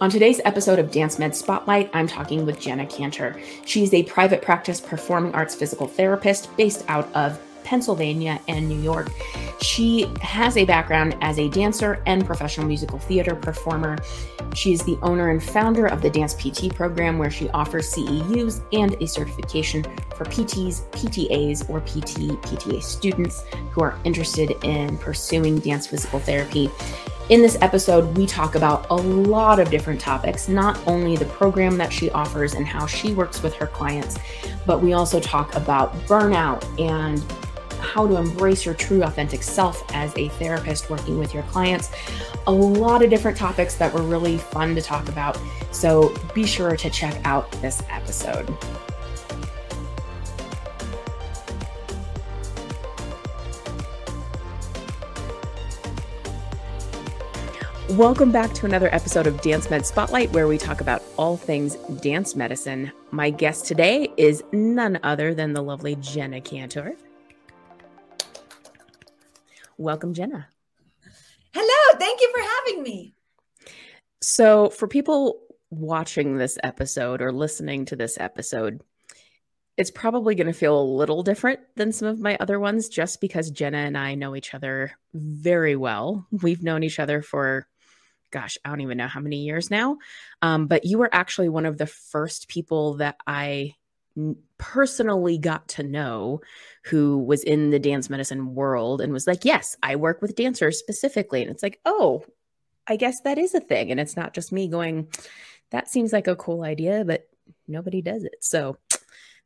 On today's episode of Dance Med Spotlight, I'm talking with Jenna Kantor. She's a private practice performing arts physical therapist based out of Pennsylvania and New York. She has a background as a dancer and professional musical theater performer. She is the owner and founder of the Dance PT program, where she offers CEUs and a certification for PTs, PTAs, or PT, PTA students who are interested in pursuing dance physical therapy. In this episode, we talk about a lot of different topics, not only the program that she offers and how she works with her clients, but we also talk about burnout and how to embrace your true authentic self as a therapist working with your clients. A lot of different topics that were really fun to talk about. So be sure to check out this episode. Welcome back to another episode of Dance Med Spotlight, where we talk about all things dance medicine. My guest today is none other than the lovely Jenna Kantor. Welcome, Jenna. Hello. Thank you for having me. So, for people watching this episode or listening to this episode, it's probably going to feel a little different than some of my other ones just because Jenna and I know each other very well. We've known each other for gosh, I don't even know how many years now. Um, but you were actually one of the first people that I personally got to know who was in the dance medicine world and was like, Yes, I work with dancers specifically. And it's like, Oh, I guess that is a thing. And it's not just me going, That seems like a cool idea, but nobody does it. So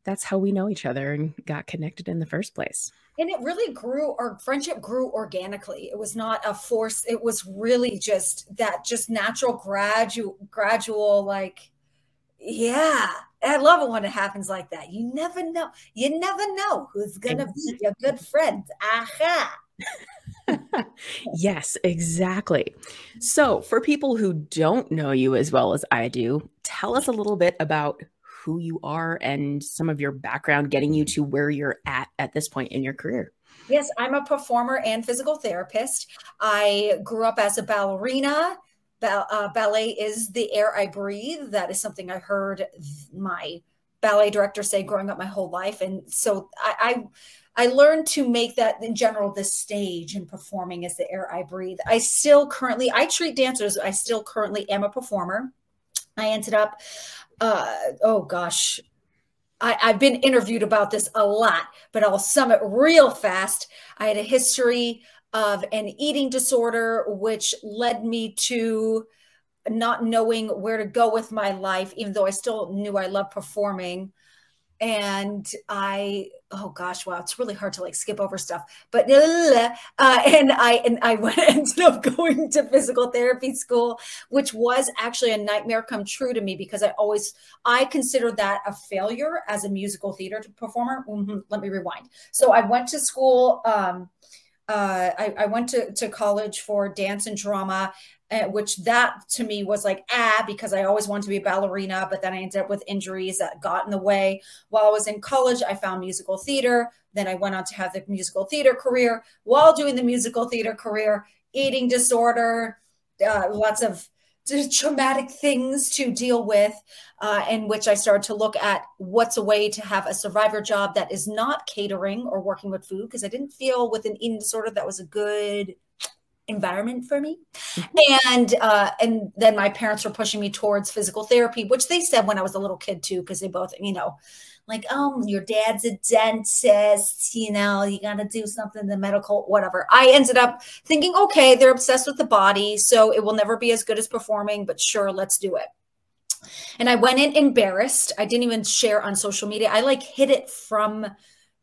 that's how we know each other and got connected in the first place. And it really grew our friendship grew organically. It was not a force. It was really just that just natural gradual gradual like yeah. I love it when it happens like that. You never know you never know who's gonna be your good friend aha. Yes, exactly. So, for people who don't know you as well as I do, tell us a little bit about who you are and some of your background getting you to where you're at at this point in your career. Yes, I'm a performer and physical therapist. I grew up as a ballerina. Ba- uh, ballet is the air I breathe. That is something I heard my ballet director say growing up my whole life, and so I, I, I learned to make that in general the stage and performing is the air I breathe. I still currently I treat dancers. I still currently am a performer. I ended up uh, oh gosh, I, have been interviewed about this a lot, but I'll sum it real fast. I had a history of an eating disorder, which led me to not knowing where to go with my life, even though I still knew I loved performing and I oh gosh wow it's really hard to like skip over stuff but uh, and I and I went ended up going to physical therapy school which was actually a nightmare come true to me because I always I consider that a failure as a musical theater performer mm-hmm. let me rewind so I went to school um, uh, I, I, went to, to college for dance and drama uh, which that to me was like ah because I always wanted to be a ballerina, but then I ended up with injuries that got in the way. While I was in college, I found musical theater. Then I went on to have the musical theater career. While doing the musical theater career, eating disorder, uh, lots of traumatic things to deal with, uh, in which I started to look at what's a way to have a survivor job that is not catering or working with food because I didn't feel with an eating disorder that was a good environment for me. Mm-hmm. and uh and then my parents were pushing me towards physical therapy which they said when i was a little kid too because they both you know like oh your dad's a dentist you know you got to do something the medical whatever. I ended up thinking okay they're obsessed with the body so it will never be as good as performing but sure let's do it. And i went in embarrassed. I didn't even share on social media. I like hid it from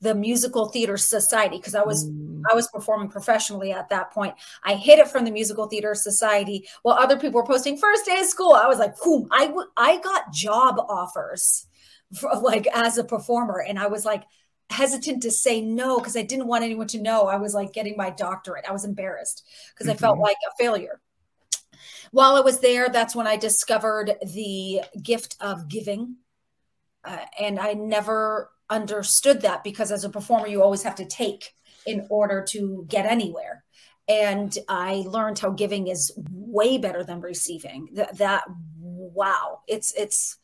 the musical theater society because i was mm. i was performing professionally at that point i hid it from the musical theater society while other people were posting first day of school i was like boom i w- I got job offers for, like as a performer and i was like hesitant to say no because i didn't want anyone to know i was like getting my doctorate i was embarrassed because mm-hmm. i felt mm-hmm. like a failure while i was there that's when i discovered the gift of giving uh, and i never understood that because as a performer, you always have to take in order to get anywhere. And I learned how giving is way better than receiving. That, that wow it's it's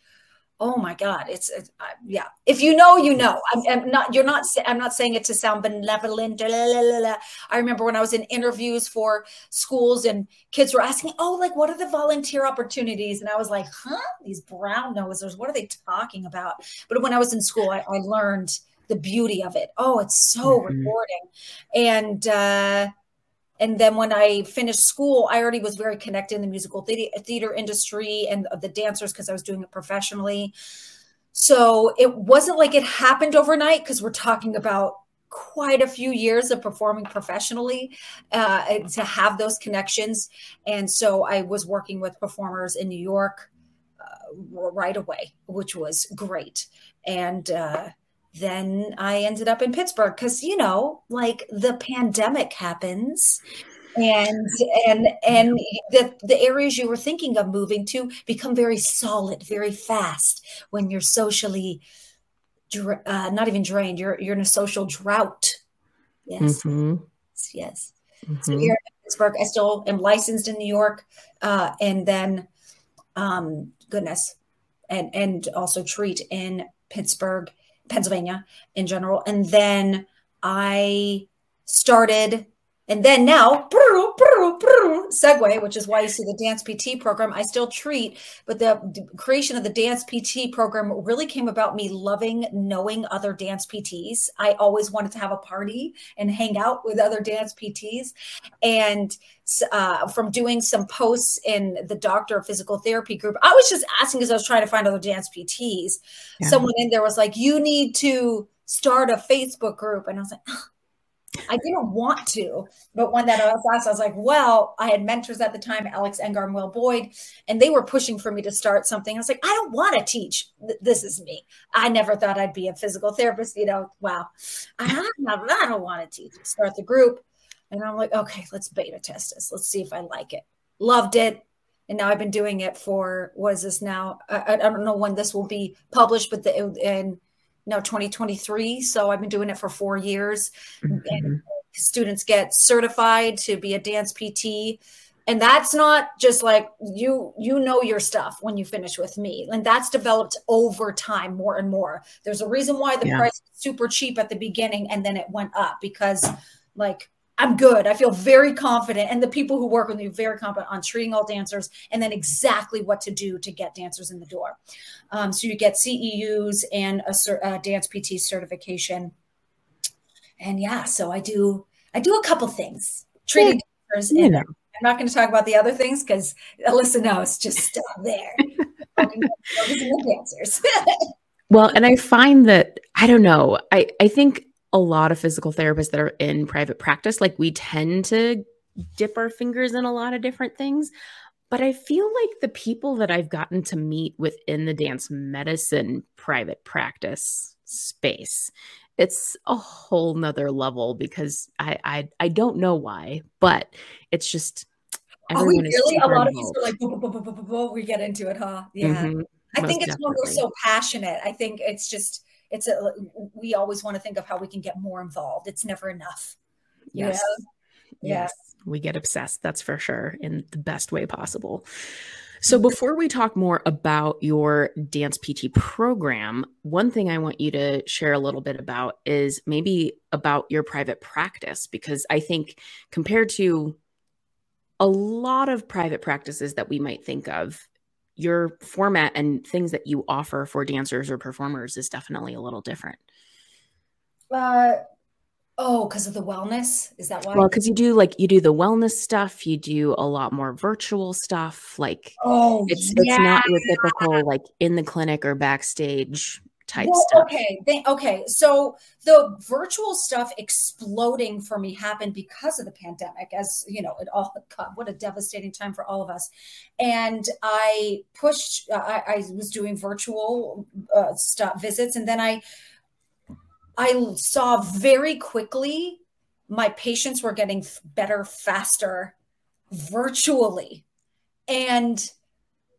oh my god it's, it's uh, yeah. If you know you know. I'm, I'm, not you're not i'm not saying it to sound benevolent la, la, la, i remember when i was in interviews for schools and kids were asking oh like what are the volunteer opportunities? And i was like huh? These brown nosers what are they talking about? But when i was in school i, I learned the beauty of it. Oh it's so mm-hmm. rewarding. And uh and then when I finished school, I already was very connected in the musical theater industry and the dancers because I was doing it professionally. So it wasn't like it happened overnight because we're talking about quite a few years of performing professionally uh, to have those connections. And so I was working with performers in New York uh, right away, which was great. And uh, then I ended up in Pittsburgh because you know, like the pandemic happens and and and the the areas you were thinking of moving to become very solid very fast when you're socially uh, not even drained you're you're in a social drought yes mm-hmm. yes mm-hmm. so here in pittsburgh i still am licensed in new york uh, and then um goodness and and also treat in pittsburgh Pennsylvania in general. And then I started, and then now, segue, which is why you see the dance PT program. I still treat, but the creation of the dance PT program really came about me loving knowing other dance PTs. I always wanted to have a party and hang out with other dance PTs. And uh, from doing some posts in the doctor of physical therapy group, I was just asking because I was trying to find other dance PTs. Yeah. Someone in there was like, you need to start a Facebook group. And I was like, oh, I didn't want to, but when that was asked, I was like, well, I had mentors at the time, Alex Engar and Will Boyd, and they were pushing for me to start something. I was like, I don't want to teach. This is me. I never thought I'd be a physical therapist. You know, wow. I don't, don't want to teach. Start the group. And I'm like, okay, let's beta test this. Let's see if I like it. Loved it. And now I've been doing it for, what is this now? I, I don't know when this will be published, but the, in no 2023 so i've been doing it for four years. Mm-hmm. and students get certified to be a dance pt and that's not just like you you know your stuff when you finish with me. And that's developed over time more and more. There's a reason why the yeah. price is super cheap at the beginning and then it went up because like I'm good. I feel very confident. And the people who work with me are very confident on treating all dancers and then exactly what to do to get dancers in the door. Um, so you get CEUs and a, a dance PT certification. And yeah, so I do I do a couple things. Treating yeah. dancers. And I'm not going to talk about the other things because Alyssa knows. Just stop there. dancers. well, and I find that I don't know. I I think a lot of physical therapists that are in private practice, like we tend to dip our fingers in a lot of different things. But I feel like the people that I've gotten to meet within the dance medicine private practice space, it's a whole nother level because I I, I don't know why, but it's just everyone oh, really? A lot involved. of people are like, we get into it, huh? Yeah. Mm-hmm. I think it's definitely. when we're so passionate. I think it's just it's a we always want to think of how we can get more involved. It's never enough. Yes. yes. We get obsessed that's for sure in the best way possible. So before we talk more about your dance pt program one thing i want you to share a little bit about is maybe about your private practice because i think compared to a lot of private practices that we might think of your format and things that you offer for dancers or performers is definitely a little different. Uh, oh, because of the wellness? Is that why? Well, because you do like you do the wellness stuff, you do a lot more virtual stuff. Like, oh, it's yeah. it's not your typical like in the clinic or backstage type well, stuff. Okay, they, okay. So the virtual stuff exploding for me happened because of the pandemic. As you know, it all God, what a devastating time for all of us. And I pushed. Uh, I, I, was doing virtual uh, stuff visits, and then I I saw very quickly my patients were getting better faster virtually, and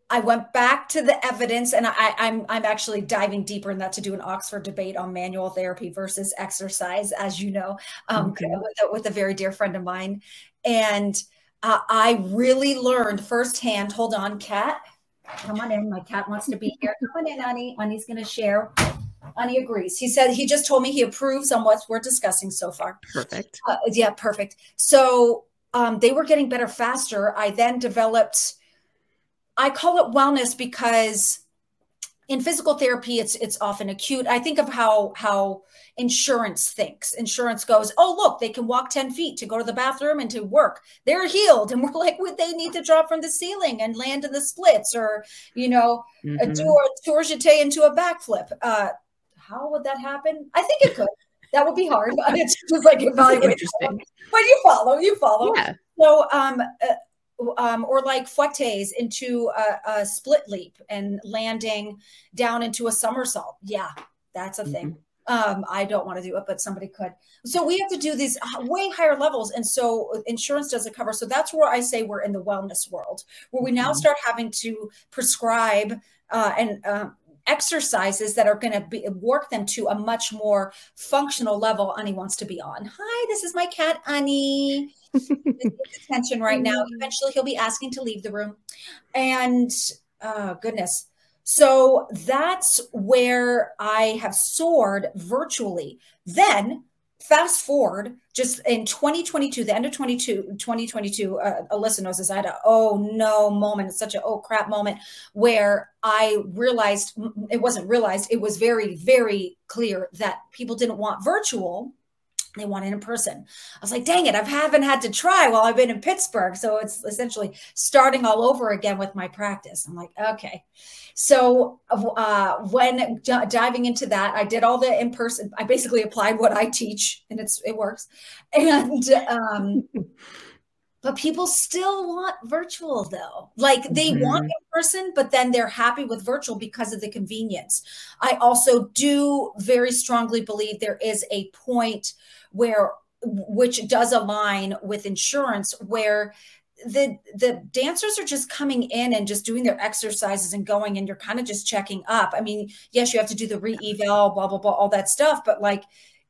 I went back to the evidence, and I, I'm, I'm actually diving deeper in that to do an Oxford debate on manual therapy versus exercise, as you know, um, okay. with, a, with, a, very dear friend of mine, and uh, I really learned firsthand. Hold on, cat. Come on in. My cat wants to be here. Come on in, Ani. Ani's going to share. Ani agrees. He said he just told me he approves on what we're discussing so far. Perfect. Uh, yeah, perfect. So um, they were getting better faster. I then developed. I call it wellness because in physical therapy it's it's often acute. I think of how how insurance thinks. Insurance goes oh look they can walk 10 feet to go to the bathroom and to work. They're healed. And we're like would they need to drop from the ceiling and land in the splits or you know mm-hmm. do a tour jeté into a backflip? Uh how would that happen? I think it could. That would be hard. It's just like evaluating. Interesting. But you follow you follow. Yeah. So um uh, um, or like fouettes into a, a, split leap and landing down into a somersault. Yeah, that's a mm-hmm. thing. Um, I don't want to do it, but somebody could. So we have to do these way higher levels. And so insurance doesn't cover. So that's where I say we're in the wellness world, where we now mm-hmm. start having to prescribe uh, and uh, exercises that are going to work them to a much more functional level Ani wants to be on. Hi, this is my cat, Ani. Attention right now. Mm. Eventually, he'll be asking to leave the room. And oh, goodness. So that's where I have soared virtually. Then fast forward just in 2022 the end of 22 2022 uh, alyssa knows this i had a oh no moment it's such a oh crap moment where i realized it wasn't realized it was very very clear that people didn't want virtual they want it in person. I was like, dang it, I haven't had to try while I've been in Pittsburgh. So it's essentially starting all over again with my practice. I'm like, okay. So uh, when d- diving into that, I did all the in person. I basically applied what I teach, and it's it works. And um, but people still want virtual though. Like they mm-hmm. want in person, but then they're happy with virtual because of the convenience. I also do very strongly believe there is a point where which does align with insurance where the the dancers are just coming in and just doing their exercises and going and you're kind of just checking up i mean yes you have to do the re-eval blah blah blah all that stuff but like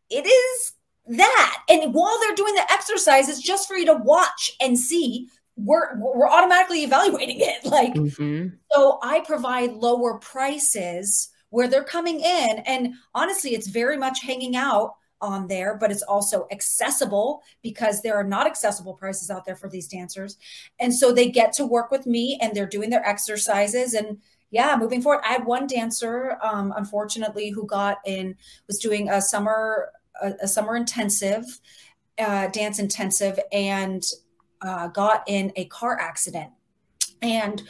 it is that and while they're doing the exercises just for you to watch and see we're we're automatically evaluating it like mm-hmm. so i provide lower prices where they're coming in and honestly it's very much hanging out on there, but it's also accessible because there are not accessible prices out there for these dancers. And so they get to work with me and they're doing their exercises and yeah, moving forward. I had one dancer, um, unfortunately, who got in was doing a summer a, a summer intensive, uh, dance intensive, and uh, got in a car accident. And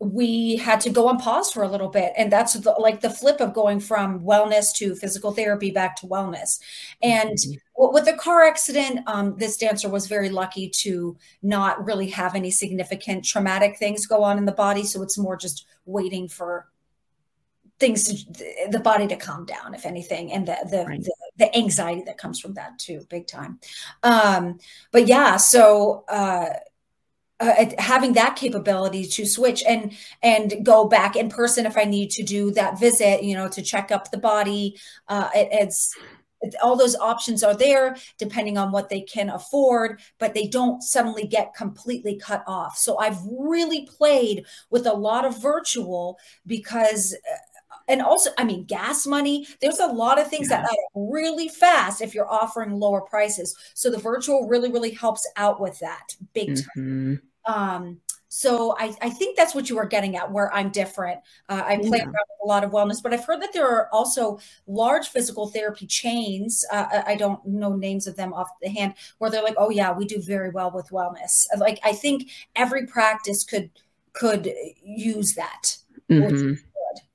we had to go on pause for a little bit and that's the, like the flip of going from wellness to physical therapy back to wellness and mm-hmm. with the car accident um, this dancer was very lucky to not really have any significant traumatic things go on in the body so it's more just waiting for things the body to calm down if anything and the the, right. the, the anxiety that comes from that too big time um but yeah so uh uh, having that capability to switch and and go back in person if I need to do that visit, you know, to check up the body. Uh, it, it's all those options are there depending on what they can afford, but they don't suddenly get completely cut off. So I've really played with a lot of virtual because uh, and also i mean gas money there's a lot of things yeah. that are really fast if you're offering lower prices so the virtual really really helps out with that big time mm-hmm. Um, so I, I, think that's what you were getting at where i'm different uh, i play yeah. around with a lot of wellness but i've heard that there are also large physical therapy chains uh, i don't know names of them off the hand where they're like oh yeah we do very well with wellness like i think every practice could could use that mm-hmm.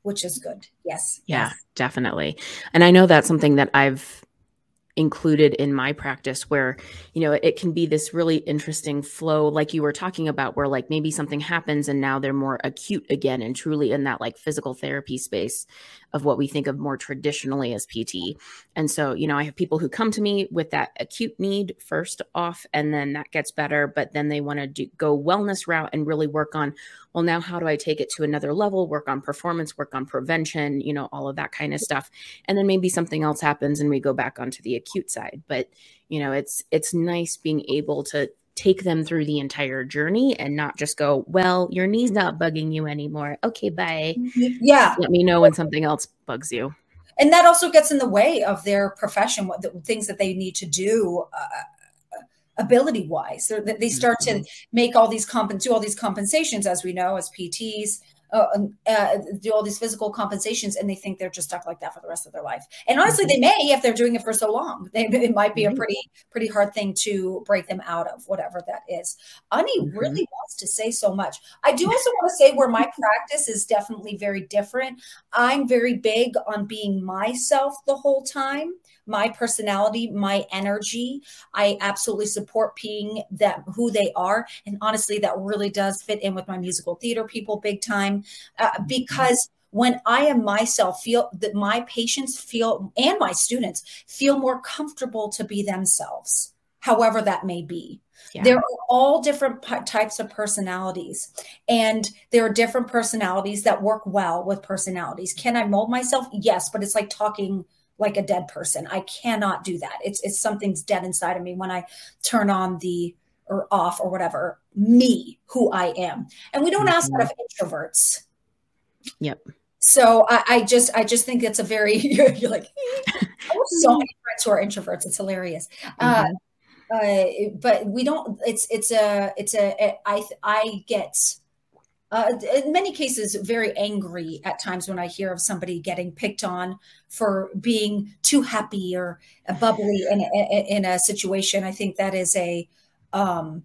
Which, is good, which is good yes yeah yes. definitely and i know that's something that i've included in my practice where you know it can be this really interesting flow like you were talking about where like maybe something happens and now they're more acute again and truly in that like physical therapy space of what we think of more traditionally as PT. And so, you know, I have people who come to me with that acute need first off, and then that gets better, but then they want to go wellness route and really work on, well, now how do I take it to another level, work on performance, work on prevention, you know, all of that kind of stuff. And then maybe something else happens and we go back onto the acute side. But, you know, it's it's nice being able to take them through the entire journey and not just go, well, your knee's not bugging you anymore. Okay, bye. Yeah. Let me know when something else bugs you. And that also gets in the way of their profession, what the things that they need to do. Uh, ability wise so that they start mm-hmm. to make all these comp do all these compensations as we know as pts uh, uh, do all these physical compensations and they think they're just stuck like that for the rest of their life and honestly mm-hmm. they may if they're doing it for so long they, it might be mm-hmm. a pretty pretty hard thing to break them out of whatever that is ani mm-hmm. really wants to say so much i do also want to say where my practice is definitely very different i'm very big on being myself the whole time my personality, my energy. I absolutely support being that who they are. And honestly, that really does fit in with my musical theater people big time uh, because when I am myself, feel that my patients feel and my students feel more comfortable to be themselves, however that may be. Yeah. There are all different p- types of personalities, and there are different personalities that work well with personalities. Can I mold myself? Yes, but it's like talking like a dead person. I cannot do that. It's it's something's dead inside of me when I turn on the or off or whatever me who I am. And we don't mm-hmm. ask that of mm-hmm. introverts. Yep. So I, I just I just think it's a very you're, you're like so many friends who are introverts. It's hilarious. Uh, mm-hmm. Uh, uh, but we don't. It's it's a it's a I I get uh, in many cases very angry at times when I hear of somebody getting picked on for being too happy or bubbly in, in, in a situation. I think that is a um,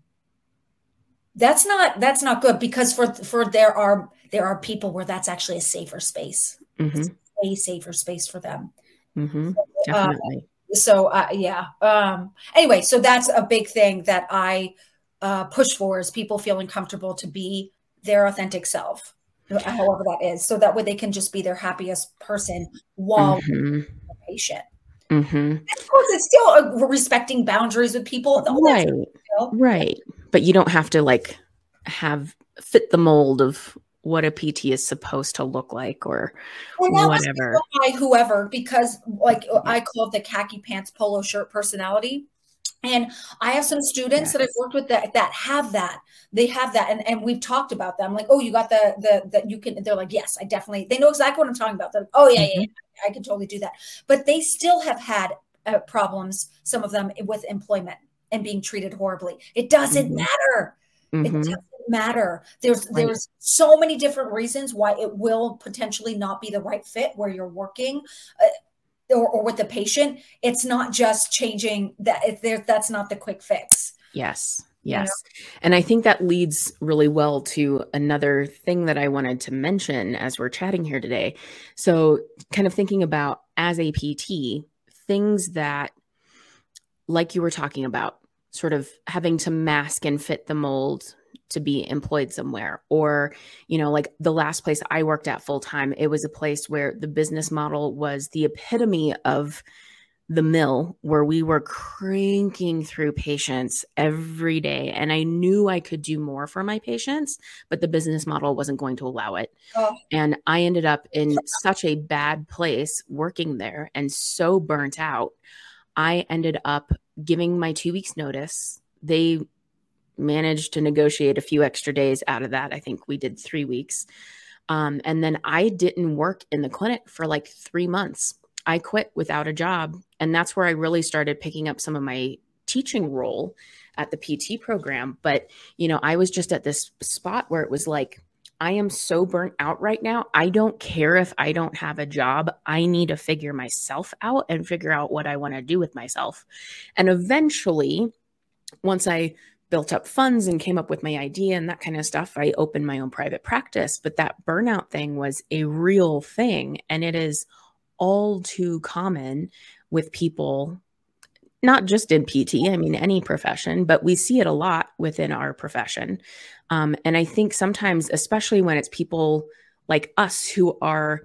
that's not that's not good because for for there are there are people where that's actually a safer space, mm-hmm. a safer space for them. Mm-hmm. So, uh, Definitely. Uh, so uh, yeah. Um, anyway, so that's a big thing that I uh, push for is people feeling comfortable to be their authentic self, however that is, so that way they can just be their happiest person while mm-hmm. patient. Mm-hmm. Of course, it's still respecting boundaries with people. Right. Right. But you don't have to like have fit the mold of what a PT is supposed to look like or whatever. By whoever, because like I call it the khaki pants polo shirt personality. And I have some students yes. that I've worked with that that have that. They have that, and, and we've talked about them. Like, oh, you got the the that you can. They're like, yes, I definitely. They know exactly what I'm talking about. They're like, oh yeah, mm-hmm. yeah, yeah, I can totally do that. But they still have had uh, problems. Some of them with employment and being treated horribly. It doesn't mm-hmm. matter. Mm-hmm. It doesn't matter. There's right. there's so many different reasons why it will potentially not be the right fit where you're working. Uh, or, or with the patient it's not just changing that if there that's not the quick fix. Yes yes. you know? and i think that leads really well to another thing that i wanted to mention as we're chatting here today. So kind of thinking about as a pt things that like you were talking about sort of having to mask and fit the mold to be employed somewhere. Or you know like the last place i worked at full time it was a place where the business model was the epitome of the mill where we were cranking through patients every day. And i knew i could do more for my patients but the business model wasn't going to allow it. Oh. and i ended up in such a bad place working there and so burnt out. I ended up giving my 2 weeks notice. They managed to negotiate a few extra days out of that. I think we did three weeks. Um, and then I didn't work in the clinic for like three months. I quit without a job. And that's where I really started picking up some of my teaching role at the PT program. But, you know, I was just at this spot where it was like, I am so burnt out right now. I don't care if I don't have a job. I need to figure myself out and figure out what I want to do with myself. And eventually, once I built up funds and came up with my idea and that kind of stuff, I opened my own private practice. But that burnout thing was a real thing. And it is all too common with people, not just in PT, I mean, any profession, but we see it a lot within our profession. Um, and I think sometimes, especially when it's people like us who are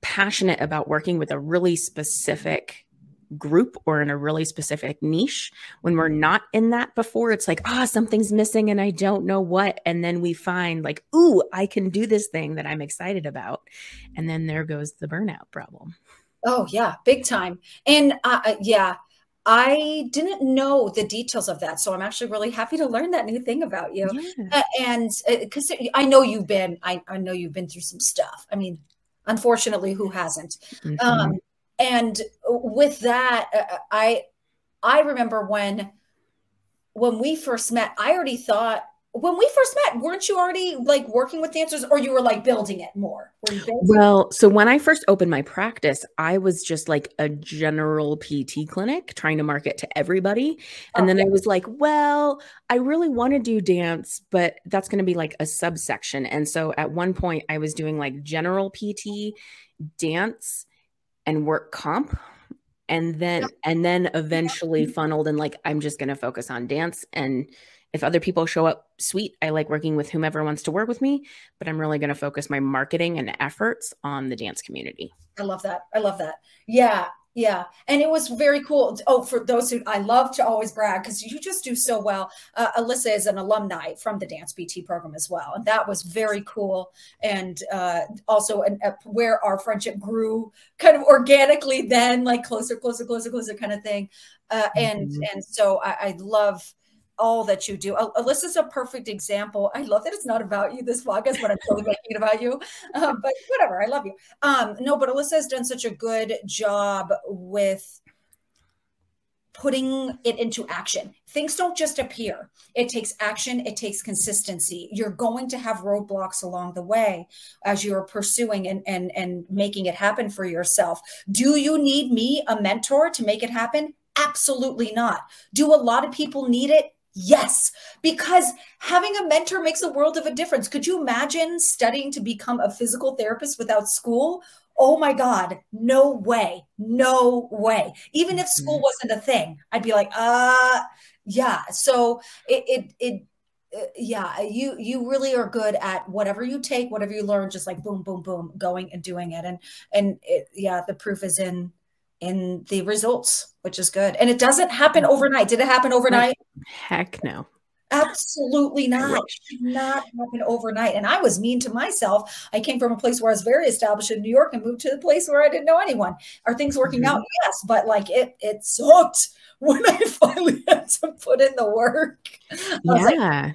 passionate about working with a really specific group or in a really specific niche. When we're not in that before, it's like, ah, oh, something's missing and I don't know what. And then we find like, ooh, I can do this thing that I'm excited about. And then there goes the burnout problem. Oh, yeah, big time. And uh, uh yeah, I didn't know the details of that. So I'm actually really happy to learn that new thing about you. Yeah. Uh, and because uh, I know you've been, I, I, know you've been through some stuff. I mean, unfortunately, who hasn't? Mm-hmm. Um, and with that, uh, uh, I, I remember when, when we first met, I already thought when we first met, weren't you already like working with dancers or you were like building it more? Well, so when I first opened my practice, I was just like a general PT clinic trying to market to everybody. And then I was like, well, I really want to do dance, but that's going to be like a subsection. And so at one point, I was doing like general PT, dance, and work comp and then and then eventually mm-hmm. funneled and like i'm just going to focus on dance and if other people show up, sweet. I like working with whomever wants to work with me, but I'm really going to focus my marketing and efforts on the dance community. I love that. I love that. Yeah. Yeah. And it was very cool. Oh, for those who I love to always brag because you just do so well. Uh, Alyssa is an alumni from the Dance PT program as well. And that was very cool. And uh, also an, uh, where our friendship grew kind of organically then, like closer, closer, closer, closer kind of thing. Uh, and, mm-hmm. and so I, I love, all that you do. Alyssa's a perfect example. I love that it's not about you this podcast, but I'm totally making it about you. Um, but whatever, I love you. Um, no, but Alyssa has done such a good job with putting it into action. Things don't just appear. It takes action, it takes consistency. You're going to have roadblocks along the way as you're pursuing and and and making it happen for yourself. Do you need me, a mentor to make it happen? Absolutely not. Do a lot of people need it? Yes, because having a mentor makes a world of a difference. Could you imagine studying to become a physical therapist without school? Oh my God, no way, no way. Even if school mm-hmm. wasn't a thing, I'd be like, uh, yeah. So it, it, it, uh, yeah you you really are good at whatever you take whatever you learn just like boom boom boom going and doing it and and it, yeah the proof is in in the results, which is good. And it doesn't happen overnight. Did it happen overnight? Heck no. Absolutely not. Not happen overnight. And I was mean to myself. I came from a place where I was very established in New York and moved to the place where I didn't know anyone. Are things working mm-hmm. out? Yes, but like it it sucked when I finally had to put in the work. Yeah.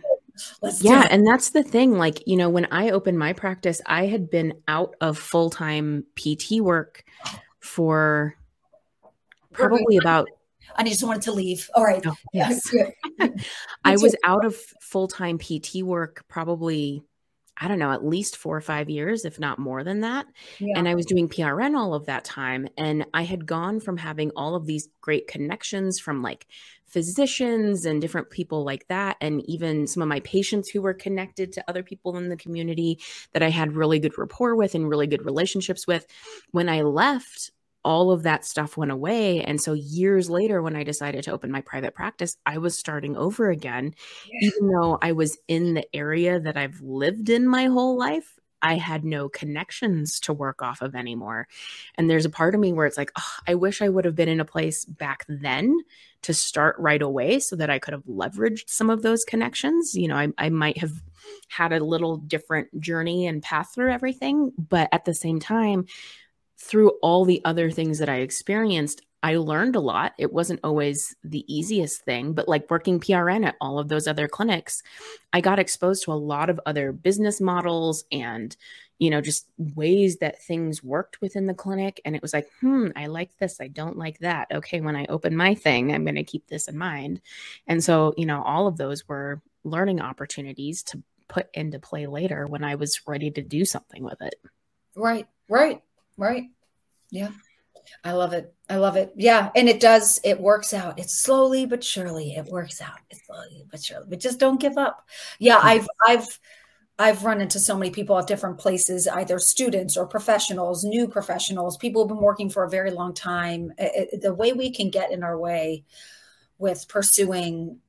Like, yeah, and that's the thing. Like, you know, when I opened my practice, I had been out of full time PT work for probably about I just wanted to leave. All right. Oh, yes. I was out of full time PT work probably, I don't know, at least four or five years, if not more than that. Yeah. And I was doing PRN all of that time. And I had gone from having all of these great connections from like physicians and different people like that. And even some of my patients who were connected to other people in the community that I had really good rapport with and really good relationships with. When I left, all of that stuff went away. And so years later, when I decided to open my private practice, I was starting over again. Yeah. Even though I was in the area that I've lived in my whole life, I had no connections to work off of anymore. And there's a part of me where it's like, oh, I wish I would have been in a place back then to start right away so that I could have leveraged some of those connections. You know, I, I might have had a little different journey and path through everything. But at the same time, through all the other things that I experienced, I learned a lot. It wasn't always the easiest thing, but like working PRN at all of those other clinics, I got exposed to a lot of other business models and, you know, just ways that things worked within the clinic. And it was like, hmm, I like this. I don't like that. Okay, when I open my thing, I'm going to keep this in mind. And so, you know, all of those were learning opportunities to put into play later when I was ready to do something with it. Right, right. Right. Yeah. I love it. I love it. Yeah. And it does, it works out. It's slowly but surely it works out. It's slowly but surely. But just don't give up. Yeah, mm-hmm. I've I've I've run into so many people at different places, either students or professionals, new professionals, people who've been working for a very long time. It, it, the way we can get in our way with pursuing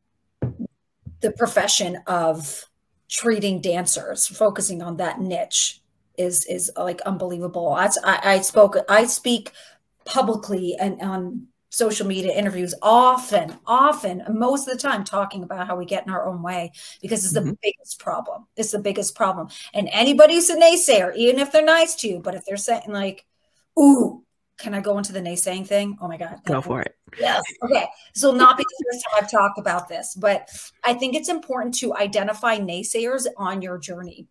the profession of treating dancers, focusing on that niche is is like unbelievable. I, I spoke I speak publicly and on social media interviews often, often, most of the time talking about how we get in our own way because it's the mm-hmm. biggest problem. It's the biggest problem. And anybody who's a naysayer, even if they're nice to you, but if they're saying like, ooh, can I go into the naysaying thing? Oh my God. Go for it. Yes. Okay. So will not be the first time I've talked about this, but I think it's important to identify naysayers on your journey.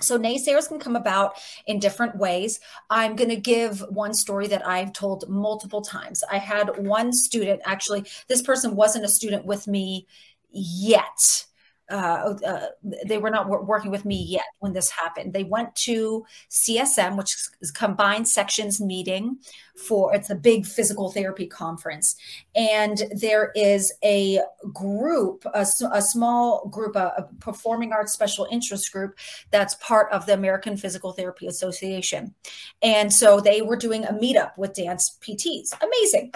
So naysayers can come about in different ways. I'm going to give one story that I've told multiple times. I had one student, actually, this person wasn't a student with me yet uh, uh, they were not working with me yet when this happened. They went to CSM, which is combined sections meeting for it's a big physical therapy conference, and there is a group, a, a small group, a, a performing arts special interest group that's part of the American Physical Therapy Association, and so they were doing a meetup with dance PTs. Amazing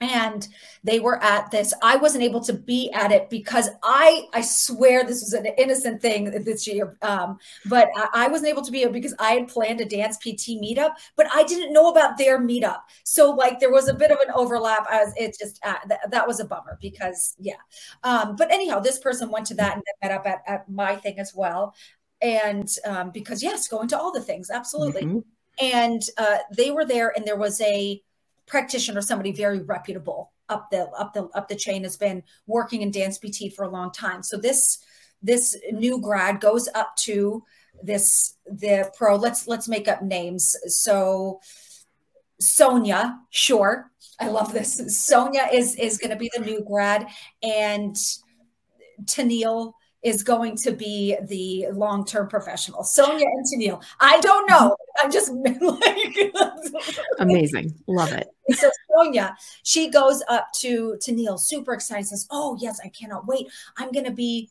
and they were at this i wasn't able to be at it because i i swear this was an innocent thing this year um, but I, I, wasn't able to be because i had planned a dance pt meetup but i didn't know about their meetup. So like there was a bit of an overlap as it just uh, th- that was a bummer because yeah. Um, but anyhow this person went to that and met up at, at my thing as well. And um, because yes going to all the things. Absolutely. Mm-hmm. and uh, they were there and there was a practitioner, somebody very reputable up the up the up the chain, has been working in dance PT for a long time. So this this new grad goes up to this the pro. Let's let's make up names. So Sonia, sure. I love this. Sonia is is going to be the new grad, and Tennille is going to be the long term professional. Sonia and Tennille. I don't know. Mm-hmm. I'm just like amazing. Love it. So Sonia, she goes up to Tennille, super excited, says, Oh, yes, I cannot wait. I'm going to be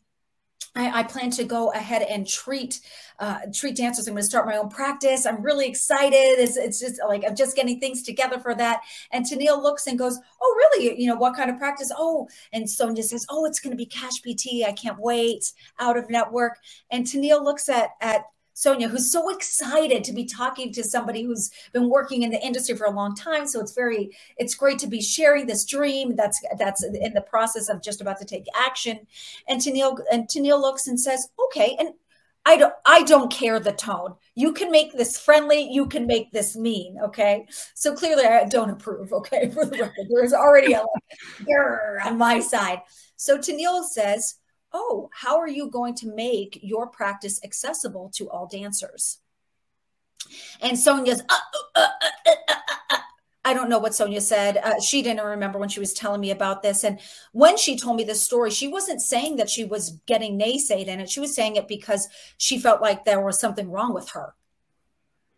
I, I, plan to go ahead and treat uh, treat dancers. I'm going to start my own practice. I'm really excited. It's, it's just like I'm just getting things together for that. And Tennille looks and goes, "Oh, really? You know what kind of practice? Oh." And Sonia says, "Oh, it's going to be Cash PT. I can't wait. Out of network." And Tennille looks at at Sonia, who's so excited to be talking to somebody who's been working in the industry for a long time. So it's very, it's great to be sharing this dream that's that's in the process of just about to take action. And Tennille and Tennille looks and says, "Okay." And I don't I don't care the tone. You can make this friendly, you can make this mean, okay? So clearly I don't approve, okay? For the record, there's already a like, on my side. So Tennille says, oh, how are you going to make your practice accessible to all dancers? And Sonia's, uh, uh, uh, I don't know what Sonia said. Uh, she didn't remember when she was telling me about this. And when she told me this story, she wasn't saying that she was getting naysayed in it. She was saying it because she felt like there was something wrong with her.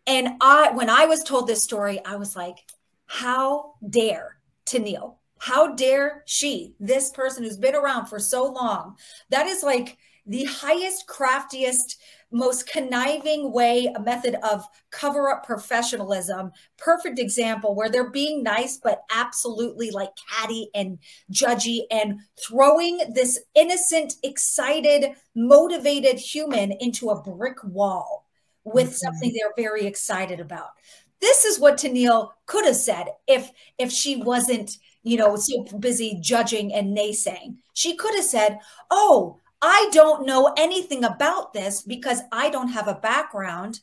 And I, when I was told this story, I was like, how dare Tennille how dare she, this person who's been around for so long? That is like the highest, craftiest, most conniving way, a method of cover up professionalism. Perfect example where they're being nice, but absolutely like catty and judgy and throwing this innocent, excited, motivated human into a brick wall with mm-hmm. something they're very excited about. This is what Tennille could have said if if she wasn't you know, so busy judging and naysaying. She could have said, Oh, I don't know anything about this because I don't have a background.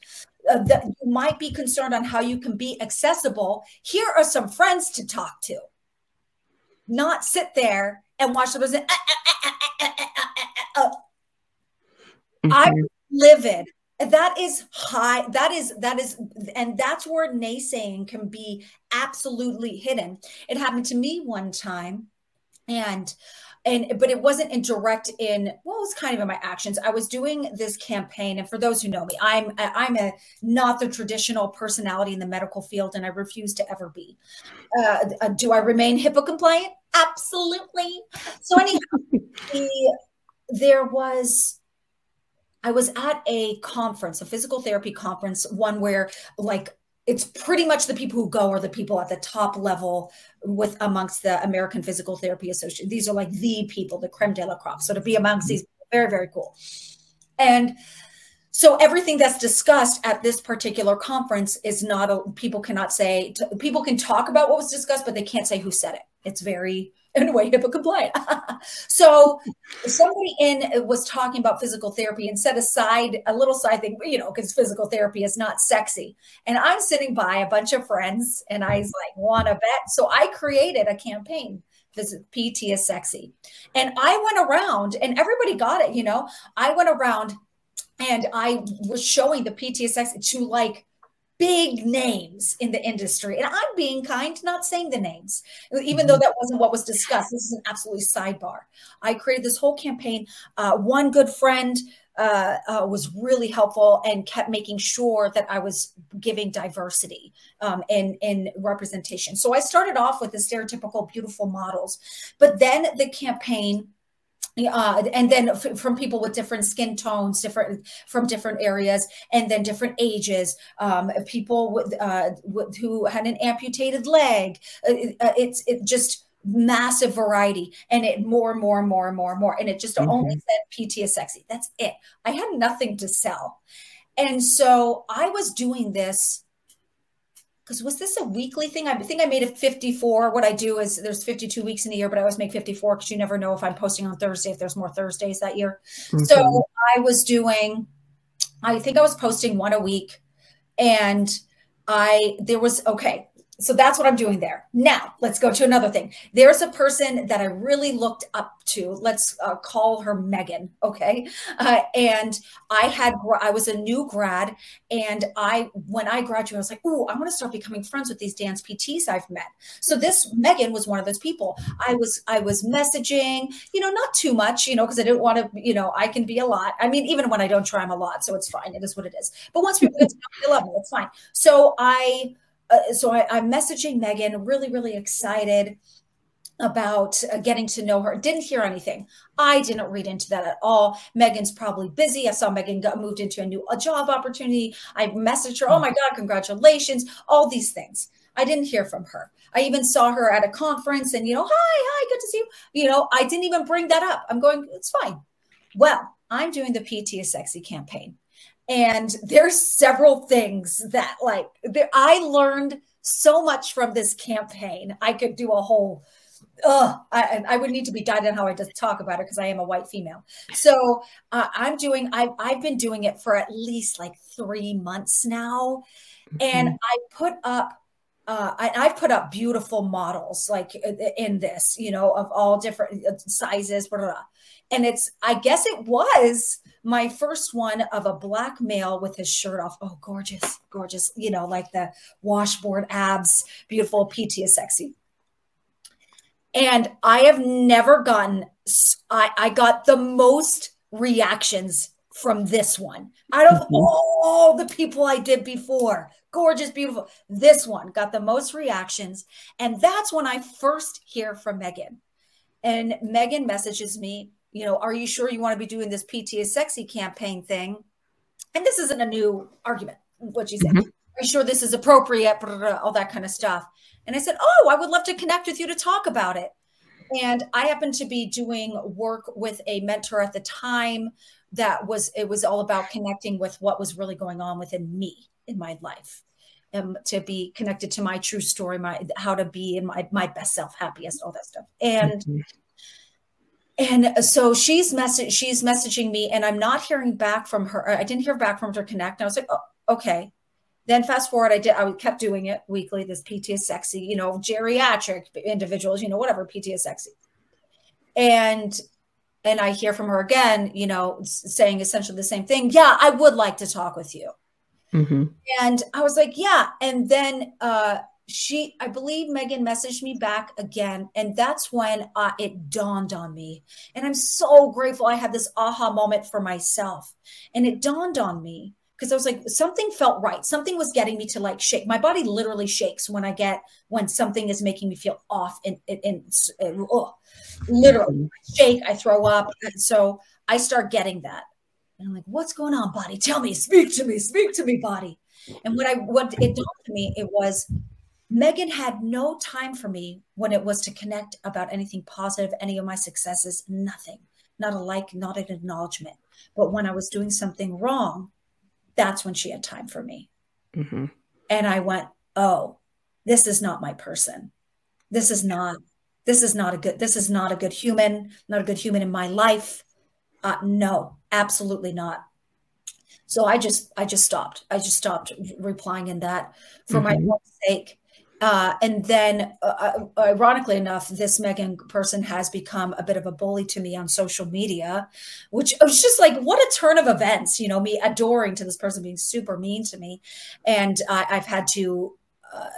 Uh, that you might be concerned on how you can be accessible. Here are some friends to talk to. Not sit there and watch the person. I'm livid that is high that is that is and that's where naysaying can be absolutely hidden. It happened to me one time and and but it wasn't in direct in well it was kind of in my actions. I was doing this campaign and for those who know me i'm i'm a not the traditional personality in the medical field and i refuse to ever be. Uh, uh do i remain hipaa compliant? Absolutely. So anyhow the, there was I was at a conference, a physical therapy conference, one where like it's pretty much the people who go are the people at the top level with amongst the American Physical Therapy Association. These are like the people, the creme de la crop. So to be amongst these, very, very cool. And so everything that's discussed at this particular conference is not a, people cannot say people can talk about what was discussed but they can't say who said it it's very in a way HIPAA compliant. so somebody in was talking about physical therapy and set aside a little side thing, you know, because physical therapy is not sexy. And I'm sitting by a bunch of friends and I was like, wanna bet. So I created a campaign. Visit PT is sexy. And I went around and everybody got it, you know. I went around and I was showing the PT is sexy to like big names in the industry. And I'm being kind, not saying the names, even though mm-hmm. that wasn't what was discussed. This is an absolutely sidebar. I created this whole campaign. Uh, one good friend uh, uh, was really helpful and kept making sure that I was giving diversity um, in in representation. So I started off with the stereotypical beautiful models, but then the campaign uh, and then f- from people with different skin tones, different from different areas, and then different ages. Um, people with, uh, with, who had an amputated leg. Uh, uh it's it just massive variety, and it more and more and more and more and more. And it just mm-hmm. only said PT is sexy. That's it. I had nothing to sell, and so I was doing this because was this a weekly thing? I think I made it 54. What I do is there's 52 weeks in a year, but I always make 54 because you never know if I'm posting on Thursday, if there's more Thursdays that year. Okay. So I was doing, I think I was posting one a week. And I, there was, okay, so that's what I'm doing there. Now, let's go to another thing. There's a person that I really looked up to. Let's uh, call her Megan, okay? Uh, and I had I was a new grad, and I when I graduated, I was like, "Oh, I want to start becoming friends with these dance PTs I've met." So this Megan was one of those people. I was I was messaging, you know, not too much, you know, because I didn't want to, you know, I can be a lot. I mean, even when I don't try, I'm a lot, so it's fine. It is what it is. But once people get to know me, love me. It's fine. So I uh, so I, I'm messaging Megan, really, really excited about uh, getting to know her. Didn't hear anything. I didn't read into that at all. Megan's probably busy. I saw Megan got moved into a new a job opportunity. I messaged her, "Oh my god, congratulations!" All these things. I didn't hear from her. I even saw her at a conference, and you know, hi, hi, good to see you. You know, I didn't even bring that up. I'm going, it's fine. Well, I'm doing the PT is sexy campaign and there's several things that like i learned so much from this campaign i could do a whole uh, I, I would need to be guided on how I just talk about it because I am a white female. So uh, I'm doing, I've, I've been doing it for at least like three months now. And mm-hmm. I put up, uh, I, I've put up beautiful models like in this, you know, of all different uh, sizes, blah, blah, blah. and it's, I guess it was my first one of a black male with his shirt off. Oh, gorgeous, gorgeous. You know, like the washboard abs, beautiful. PT is sexy. And I have never gotten, I, I got the most reactions from this one out of mm-hmm. all the people I did before. Gorgeous, beautiful. This one got the most reactions. And that's when I first hear from Megan. And Megan messages me you know, are you sure you want to be doing this PT is sexy campaign thing? And this isn't a new argument, what she said. Mm-hmm. Are you sure this is appropriate? Blah, blah, blah, all that kind of stuff. And I said, Oh, I would love to connect with you to talk about it. And I happened to be doing work with a mentor at the time that was, it was all about connecting with what was really going on within me in my life. Um, to be connected to my true story, my how to be in my my best self, happiest, all that stuff. And mm-hmm and so she's message she's messaging me and i'm not hearing back from her i didn't hear back from her connect and i was like oh, okay then fast forward i did i kept doing it weekly this pt is sexy you know geriatric individuals you know whatever pt is sexy and and i hear from her again you know saying essentially the same thing yeah i would like to talk with you. Mm-hmm. and i was like yeah. And then uh she i believe megan messaged me back again and that's when uh, it dawned on me. And i'm so grateful i had this aha moment for myself. And it dawned on me because i was like something felt right. Something was getting me to like shake. My body literally shakes when i get when something is making me feel off and, and, and oh, literally shake i throw up and so i start getting that and i'm like what's going on body tell me speak to me speak to me body and what i what it dawned to me it was Megan had no time for me when it was to connect about anything positive, any of my successes, nothing, not a like, not an acknowledgement. But when I was doing something wrong, that's when she had time for me. Mm-hmm. And I went, oh, this is not my person. This is not, this is not a good, this is not a good human, not a good human in my life. Uh, no, absolutely not. So I just, I just stopped. I just stopped replying in that for mm-hmm. my own sake. Uh, and then, uh, uh, ironically enough, this Megan person has become a bit of a bully to me on social media, which was just like, what a turn of events, you know, me adoring to this person being super mean to me. And I've had to uh,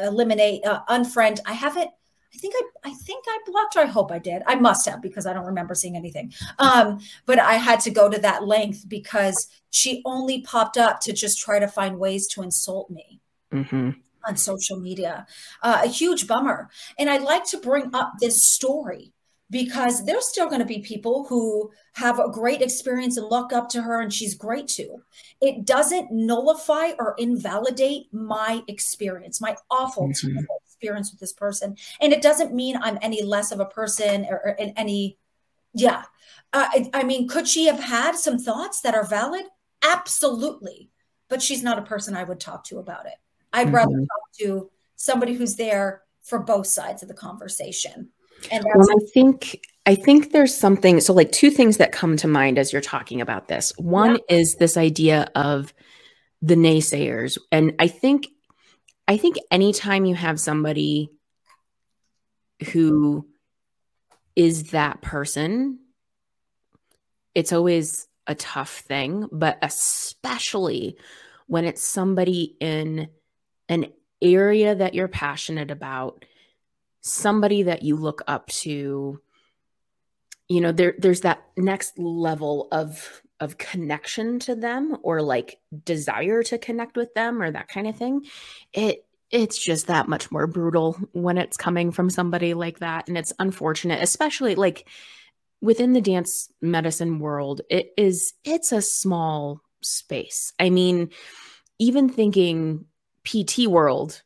eliminate, uh, unfriend. I haven't. I think I, I think I blocked her. I hope I did. I must have because I don't remember seeing anything. Um, but I had to go to that length because she only popped up to just try to find ways to insult me. Mm-hmm on social media. Uh, a huge bummer. And I'd like to bring up this story because there's still going to be people who have a great experience and look up to her and she's great too. It doesn't nullify or invalidate my experience, my awful mm-hmm. Experience with this person. And it doesn't mean I'm any less of a person or, or in any, yeah. Uh, I, I mean, could she have had some thoughts that are valid? Absolutely. But she's not a person I would talk to about it. I'd mm-hmm. rather talk to somebody who's there for both sides of the conversation. And well, I think I think there's something so like two things that come to mind as you're talking about this. One yeah. is this idea of the naysayers. And I think I think anytime you have somebody who is that person, it's always a tough thing, but especially when it's somebody in an area that you're passionate about, somebody that you look up to, you know, there there's that next level of of connection to them or like desire to connect with them or that kind of thing. It it's just that much more brutal when it's coming from somebody like that and it's unfortunate especially like within the dance medicine world it is it's a small space i mean even thinking PT world,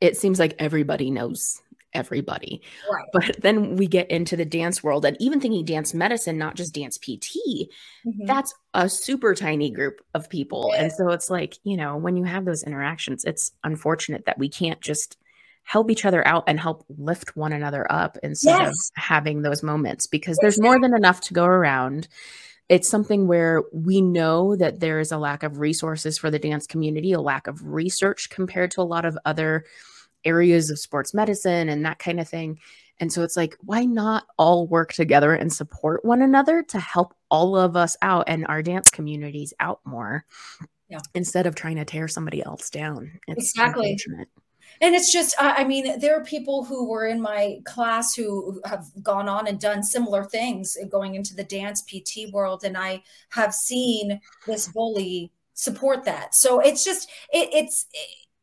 it seems like everybody knows everybody. Right. But then we get into the dance world and even thinking dance medicine, not just dance PT, mm-hmm. that's a super tiny group of people. Yeah. And so it's like, you know, when you have those interactions, it's unfortunate that we can't just help each other out and help lift one another up instead yes. of having those moments because there's more than enough to go around it's something where we know that there is a lack of resources for the dance community, a lack of research compared to a lot of other areas of sports medicine and that kind of thing. And so it's like, why not all work together and support one another to help all of us out and our dance communities out more yeah. instead of trying to tear somebody else down? It's exactly and it's just i mean there are people who were in my class who have gone on and done similar things going into the dance pt world and i have seen this bully support that so it's just it, it's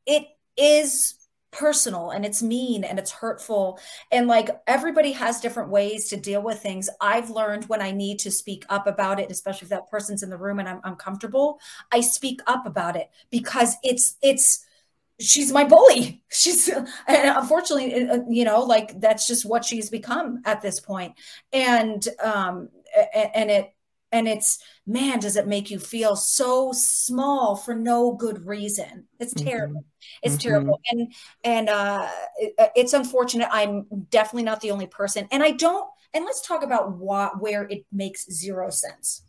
it is personal and it's mean and it's hurtful and like everybody has different ways to deal with things i've learned when i need to speak up about it especially if that person's in the room and i'm uncomfortable i speak up about it because it's it's she's my bully. She's and unfortunately, uh, you know, like that's just what she's become at this. And um, and it and it's man, does it make you feel so small for no good reason? It's mm-hmm. terrible. Mm-hmm. It's mm-hmm. terrible. And and uh, it, uh, it's unfortunate. I'm definitely not the only person. And I don't. And let's talk about what where it makes zero sense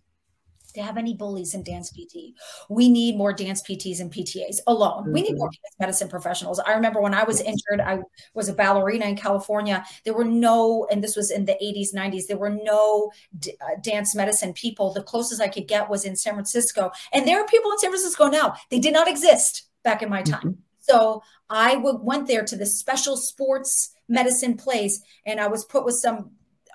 to have any bullies in dance PT. We need more dance PTs and PTAs alone. Mm-hmm. We need more mm-hmm. dance medicine professionals. I remember when I was injured, I was a ballerina in California. There were no, and this was in the 80s, 90s, there were no d- uh, dance medicine people. The closest I could get was in San Francisco. And there are people in San Francisco now. They did not exist back in my time. Mm-hmm. So I w- went there to this special sports medicine place and I was put with some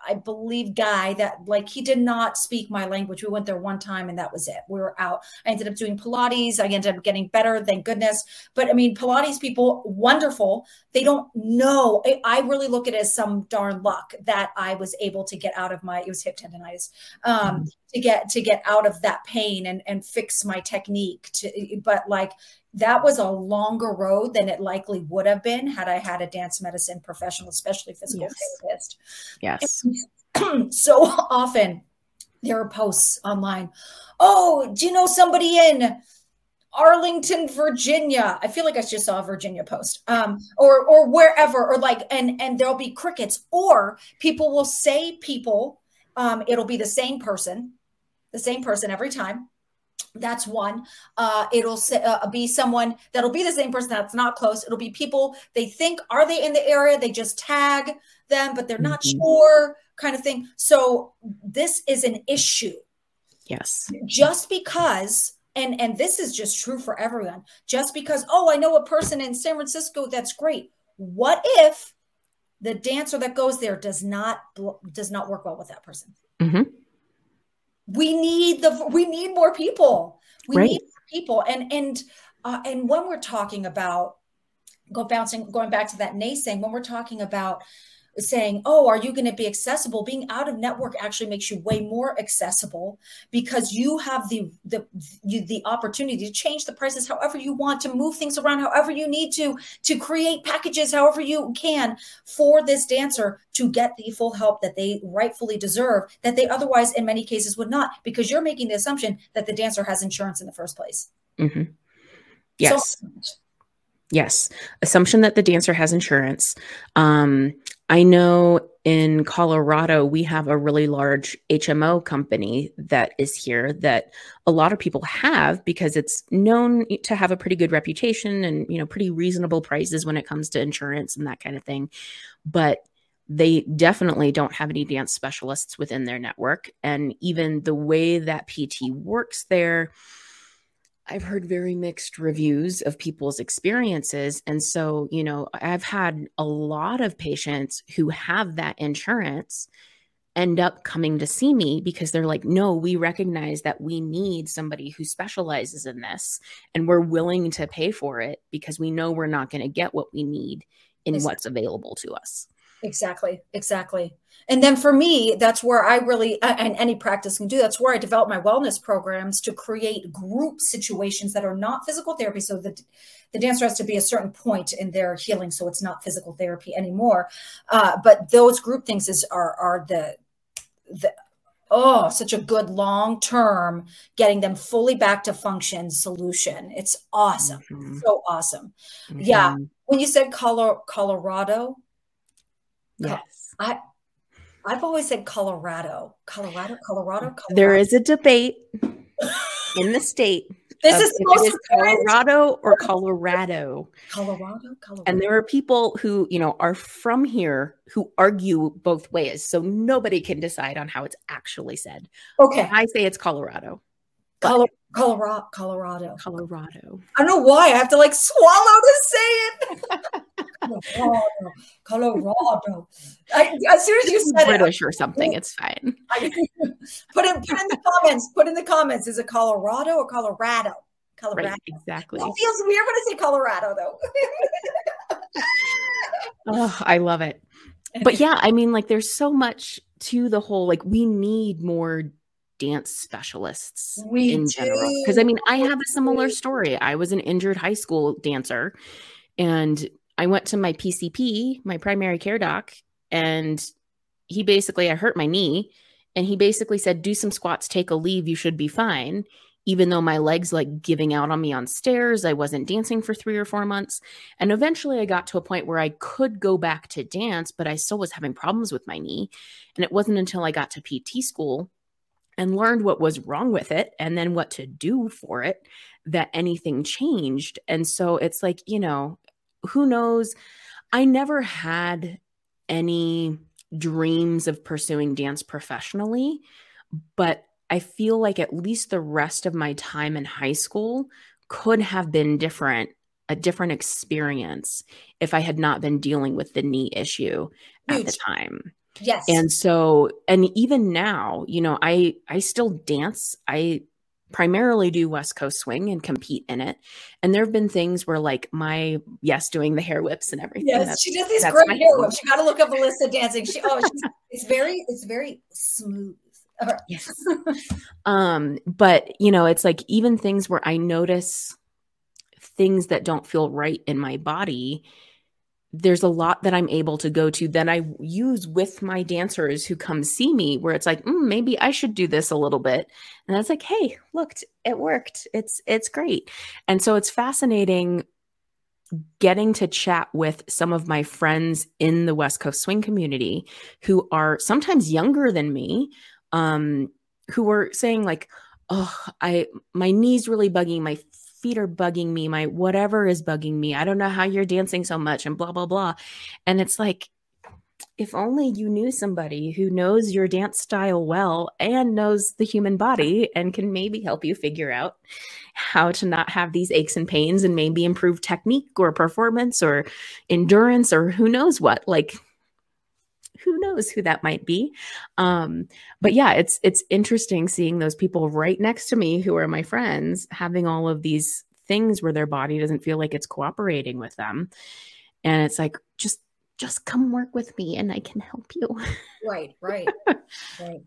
I believe guy that like he did not speak my language. We went there one time and that was it. We were out. I ended up doing Pilates. I ended up getting better, thank goodness. But I mean, Pilates people, wonderful. They don't know. I, I really look at it as some darn luck that I was able to get out of my it was hip tendonitis. Um. To get to get out of that pain and and fix my technique to but like that was a longer road than it likely would have been had I had a dance medicine professional, especially physical yes. therapist. Yes. so often there are posts online. Oh, do you know somebody in Arlington, Virginia? I feel like I just saw a Virginia post. Um, or or wherever, or like, and and there'll be crickets, or people will say people. Um, it'll be the same person, the same person every time. That's one. Uh, it'll say, uh, be someone that'll be the same person that's not close. It'll be people they think are they in the area. They just tag them, but they're not mm-hmm. sure, kind of thing. So this is an issue. Yes. Just because and and this is just true for everyone. Just because oh, I know a person in San Francisco that's great. What if the dancer that goes there does not does not work well with that person? Mm-hmm. We need the we need more people. We right. need people, and and uh, and when we're talking about go bouncing going back to that naysaying, when we're talking about saying, "Oh, are you going to be accessible?" Being out of network actually makes you way more accessible because you have the the you, the opportunity to change the prices however you want, to move things around however you need to, to create packages however you can for this dancer to get the full help that they rightfully deserve that they otherwise in many cases would not because you're making the assumption that the dancer has insurance in the first place. Mm-hmm. Yes. So, Yes, assumption that the dancer has insurance. Um, I know in Colorado, we have a really large HMO company that is here that a lot of people have because it's known to have a pretty good reputation and, you know, pretty reasonable prices when it comes to insurance and that kind of thing. But they definitely don't have any dance specialists within their network. And even the way that PT works there, I've heard very mixed reviews of people's experiences. And so, you know, I've had a lot of patients who have that insurance end up coming to see me because they're like, no, we recognize that we need somebody who specializes in this and we're willing to pay for it because we know we're not going to get what we need in exactly. what's available to us. Exactly. Exactly. And then for me, that's where I really, and any practice can do, that's where I develop my wellness programs to create group situations that are not physical therapy. So that the dancer has to be a certain point in their healing. So it's not physical therapy anymore. Uh, but those group things is are, are the, the, oh, such a good long term getting them fully back to function solution. It's awesome. Mm-hmm. So awesome. Mm-hmm. Yeah. When you said Colorado, yes. I, I've always said Colorado, Colorado, Colorado. Colorado. There is a debate in the state. This is, Colorado or Colorado. Colorado, Colorado. And there are people who, you know, are from here who argue both ways. So nobody can decide on how it's actually said. Okay. I say it's Colorado. Colorado. Colorado, Colorado, Colorado. I don't know why I have to like swallow to say it. Colorado, Colorado. I, as soon as you said British it, or something, it's fine. I, put in put in the comments. Put in the comments. Is it Colorado or Colorado? Colorado. Right, exactly. It feels weird when I say Colorado, though. oh, I love it. But yeah, I mean, like, there's so much to the whole. Like, we need more dance specialists we in do. general. Because I mean, I have a similar story. I was an injured high school dancer and I went to my PCP, my primary care doc, and he basically, I hurt my knee, and he basically said, Do some squats, take a leave, you should be fine. Even though my legs like giving out on me on stairs, I wasn't dancing for three or four months. And eventually I got to a point where I could go back to dance, but I still was having problems with my knee. And it wasn't until I got to PT school and learned what was wrong with it and then what to do for it that anything changed. And so it's like, you know, who knows? I never had any dreams of pursuing dance professionally, but I feel like at least the rest of my time in high school could have been different, a different experience if I had not been dealing with the knee issue at the time. Yes. And so and even now, you know, I I still dance. I primarily do West Coast swing and compete in it. And there have been things where, like, my yes, doing the hair whips and everything. Yes, she does these great hair thing. whips. You got to look up Alyssa dancing. She oh, it's very it's very smooth. Yes. um, but you know, it's like even things where I notice things that don't feel right in my body there's a lot that I'm able to go to that I use with my dancers who come see me where it's like, mm, maybe I should do this a little bit. And was like, hey, looked, it worked. It's it's great. And so it's fascinating getting to chat with some of my friends in the West Coast swing community who are sometimes younger than me, um, who were saying like, oh, I my knees really bugging, my feet are bugging me, my whatever is bugging me. I don't know how you're dancing so much and blah blah blah. And it's like if only you knew somebody who knows your dance style well and knows the human body and can maybe help you figure out how to not have these aches and pains and maybe improve technique or performance or endurance or who knows what. Like who knows who that might be. Um, but yeah it's it's interesting seeing those people right next to me who are my friends having all of these things where their body doesn't feel like it's cooperating with them. And it's like just just come work with me and i can help you. Right right right.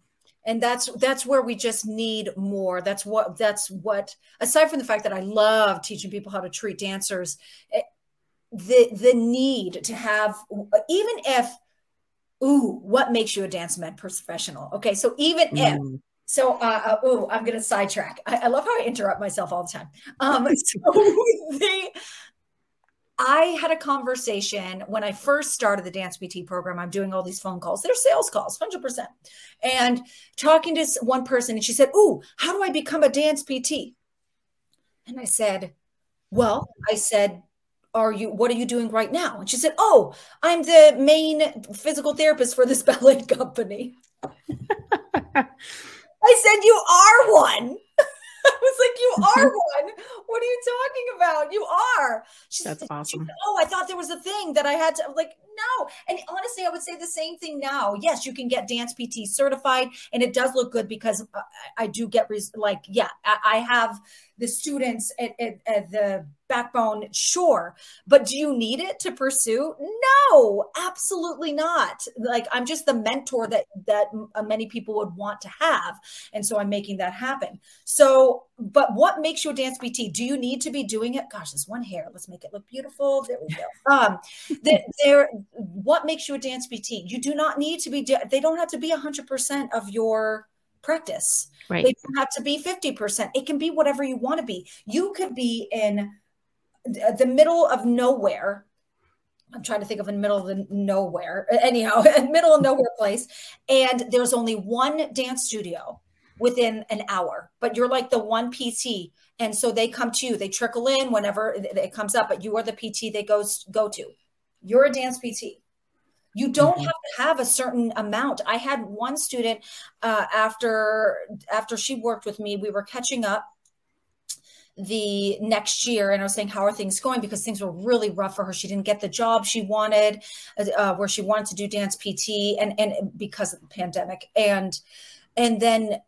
And that's that's where we just need more. That's what that's what aside from the fact that i love teaching people how to treat dancers it, the the need to have even if ooh, what makes you a dance med professional? Okay, so even if mm. so, uh, uh, ooh, I'm gonna sidetrack. I, I, love how I interrupt myself all the time. Um, so the, I had a conversation when I first started the dance PT program. I'm doing all these phone calls. They're sales calls, 100%. And talking to one person, and she said, Ooh, how do I become a dance PT? And I said, Well, I said, are you what are you doing right now and she said oh i'm the main physical therapist for this ballet company i said you are one I was like, you are one. What are you talking about? You are. She's That's like, awesome. Oh, I thought there was a thing that I had to like, no. And honestly, I would say the same thing now. Yes, you can get dance PT certified and it does look good because uh, I do get res- like, yeah, I, I have the students at, at, at the backbone sure but do you need it to pursue? No absolutely not. Like i'm just the mentor that that uh, many people would want to have and so i'm making that happen. So but what makes you a dance PT do you need to be doing it? Gosh this one hair let's make it look beautiful. There we go. Um there, there what makes you a dance PT you do not need to be they don't have to be 100% of your practice right they don't have to be 50% it can be whatever you want to be you could be in the middle of nowhere. I'm trying to think of a middle of the nowhere, anyhow, middle of nowhere place. And there's only one dance studio within an hour, but you're like the one PT. And so they come to you, they trickle in whenever it comes up, but you are the PT they go, go to. You're a dance PT. You don't mm-hmm. have to have a certain amount. I had one student uh, after after she worked with me, we were catching up the next year and I was saying, how are things going? Because things were really rough for her. She didn't get the job she wanted, uh, where she wanted to do dance PT and, and because of the pandemic. And, and then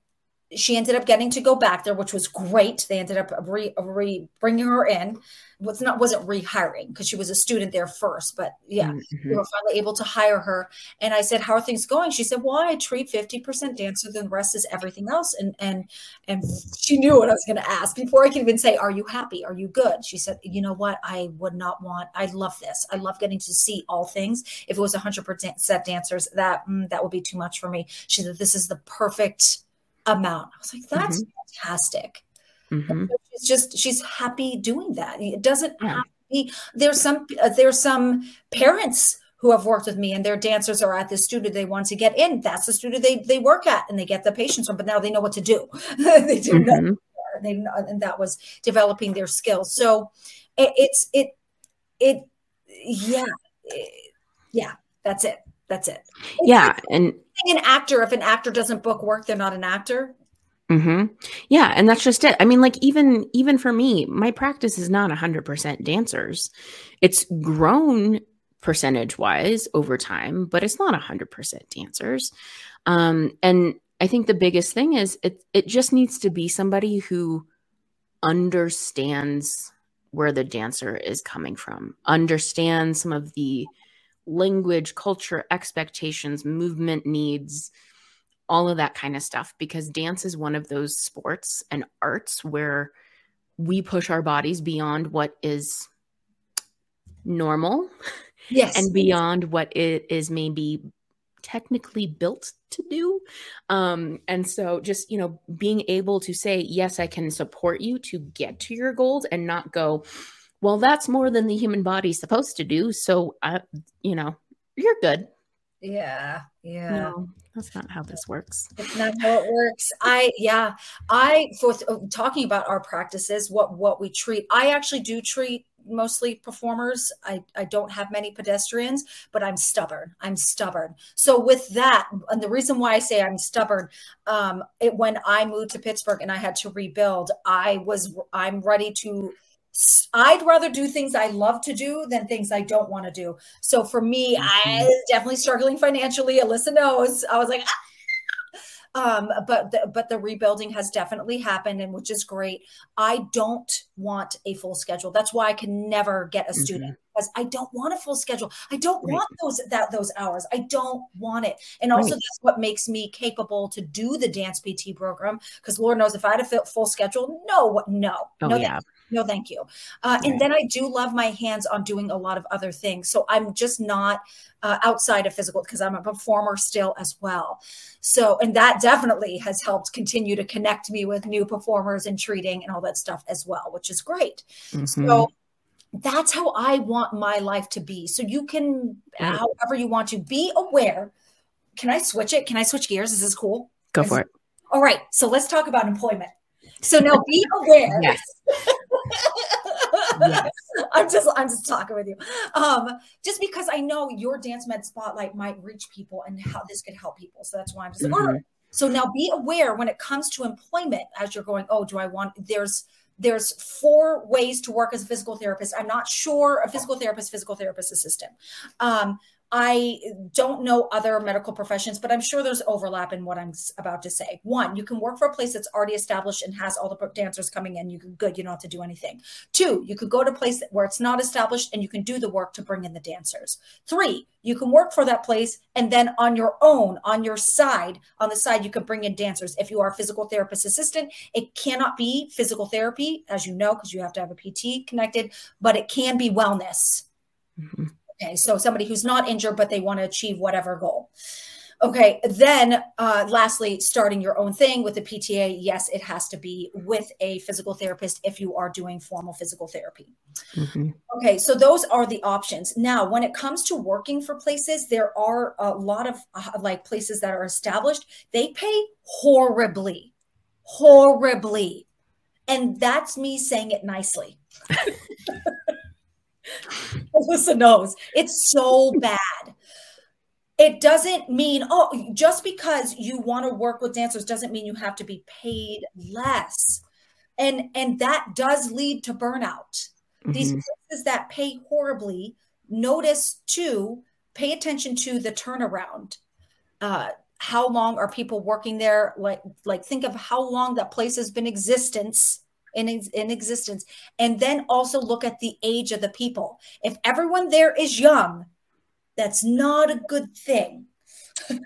she ended up getting to go back there, which was great. They ended up re, re bringing her in. Was not wasn't rehiring because she was a student there first, but yeah, mm-hmm. we were finally able to hire her. And I said, "How are things going?" She said, "Well, I treat fifty percent dancer, then the rest is everything else." And and and she knew what I was going to ask before I could even say, "Are you happy? Are you good?" She said, "You know what? I would not want. I love this. I love getting to see all things. If it was hundred percent set dancers, that mm, that would be too much for me." She said, "This is the perfect." Amount. I was like, that's mm-hmm. fantastic. Mm-hmm. She's just she's happy doing that. It doesn't yeah. have to be. There's some uh, there's some parents who have worked with me and their dancers are at the studio they want to get in. That's the studio they they work at and they get the patients from. But now they know what to do. they do mm-hmm. know. They and that was developing their skills. So it, it's it it yeah it, yeah that's it that's it. It's yeah, and an actor, if an actor doesn't book work, they're not an actor. Mm-hmm. Yeah, and that's just it. I mean, like even even for me, my practice is not hundred percent dancers. It's grown percentage wise over time, but it's not hundred percent dancers. Um, and I think the biggest thing is it it just needs to be somebody who understands where the dancer is coming from, understands some of the language, culture, expectations, movement needs, all of that kind of stuff. Because dance is one of those sports and arts where we push our bodies beyond what is normal yes and beyond what it is maybe technically built to do um and so just you know being able to say yes i can support you to get to your goals and not go well that's more than the human body's supposed to do so i you know you're good yeah yeah no that's not how this works it's not how it works i yeah i for talking about our practices what what we treat i actually do treat mostly performers. I, I don't have many pedestrians, but I'm stubborn. I'm stubborn. So with that, and the reason why I say I'm stubborn, um, it, when I moved to Pittsburgh and I had to rebuild, I was I'm ready to. I'd rather do things I love to do than things I don't want to do. So for me, mm-hmm. I definitely struggling financially. Alyssa knows. I was like, ah, um, but the, but the rebuilding has definitely happened, and which is great. I don't want a full schedule. That's why I can never get a student mm-hmm. because I don't want a full schedule. I don't right. want those that those hours. I don't want it, and also right. that's what makes me capable to do the dance PT program. Because Lord knows if I had a full schedule, no, no, oh, no, yeah no thank you. Uh, and then i do love my hands on doing a lot of other things. So i'm just not uh, outside of physical because i'm a performer still as well. So and that definitely has helped continue to connect me with new performers and treating and all that stuff as well which is great. Mm-hmm. so that's how i want my life to be. So you can right. however you want to be aware can i switch it? Can i switch gears? Is this cool? Go for it. All right so let's talk about employment. So now be aware yes. Yes. I'm just I'm just talking with you. Um, just because I know your dance med spotlight might reach people and how this could help people. So that's why I'm just mm-hmm. like, so now be aware when it comes to employment as you're going, oh, do I want there's there's four ways to work as a physical therapist. I'm not sure a physical therapist, physical therapist assistant. Um, I don't know other medical professions, but I'm sure there's overlap in what I'm about to say. One, you can work for a place that's already established and has all the dancers coming in. You can good, you don't have to do anything. Two, you could go to a place where it's not established and you can do the work to bring in the dancers. Three, you can work for that place and then on your own, on your side, on the side, you can bring in dancers. If you are a physical therapist assistant, it cannot be physical therapy, as you know, because you have to have a PT connected, but it can be wellness. Mm-hmm Okay, so somebody who's not injured, but they want to achieve whatever goal. Okay, then uh, lastly, starting your own thing with the PTA. Yes, it has to be with a physical therapist if you are doing formal physical therapy. Mm-hmm. Okay, so those are the options. Now, when it comes to working for places, there are a lot of uh, like places that are established. They pay horribly, horribly. And that's me saying it nicely. Alyssa knows it's so bad. It doesn't mean, oh, just because you want to work with dancers doesn't mean you have to be paid less. And and that does lead to burnout. Mm-hmm. These places that pay horribly, notice too, pay attention to the turnaround. Uh, how long are people working there? Like, like think of how long that place has been existence in, in existence. And then also look at the age of the people. If everyone there is young that's not a good thing.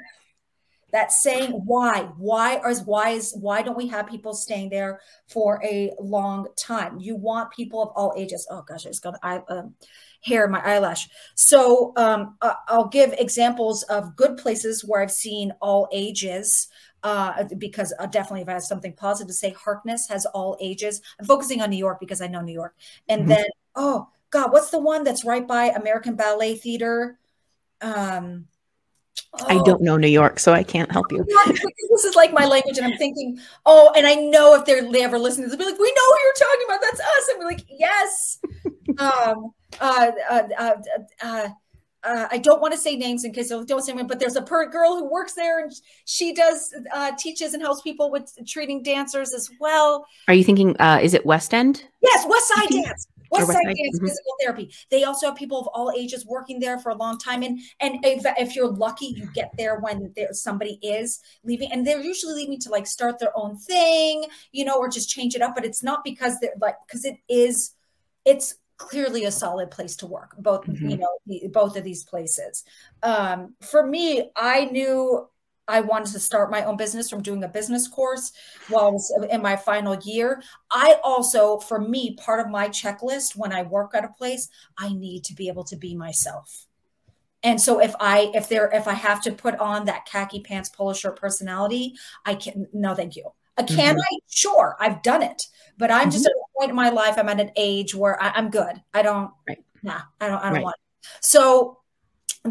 That's saying why? Why is why is why don't we have people staying there for a long time? You want people of all ages. Oh gosh i just got I, um, hair in my eyelash. So um, i'll give examples of good places where i've seen all ages uh, because uh, definitely if I have something positive to say, Harkness has all ages. I'm focusing on New York because I know New York. And mm-hmm. then, oh God, what's the one that's right by American Ballet Theater? Um, oh. I don't know New York, so I can't help you. this is like my language, and I'm thinking, oh, and I know if they're they ever listen to this, they'll be like, we know who you're talking about. That's us. And we're like, yes. um, uh, uh, uh, uh uh, I don't want to say names in case I don't say them, but there's a per girl who works there and she does uh, teaches and helps people with treating dancers as well. Are you thinking? Uh, is it West End? Yes, Westside Dance. Westside Dance mm-hmm. Physical Therapy. They also have people of all ages working there for a long time, and and if, if you're lucky, you get there when there somebody is leaving, and they're usually leaving to like start their own thing, you know, or just change it up. But it's not because they're like because it is, it's clearly a solid place to work both mm-hmm. you know both of these places um, for me i knew I wanted to start my own business from doing a business course while I was in my final year. I also, for me, part of my checklist when I work at a place, I need to be able to be myself. And so if I if there if I have to put on that khaki pants polo shirt personality, I can no thank you. Uh, can mm-hmm. I? Sure, I've done it, but I'm mm-hmm. just at a point in my life. I'm at an age where I, am good. I don't. Right. Nah, I don't. I don't right. want. It. So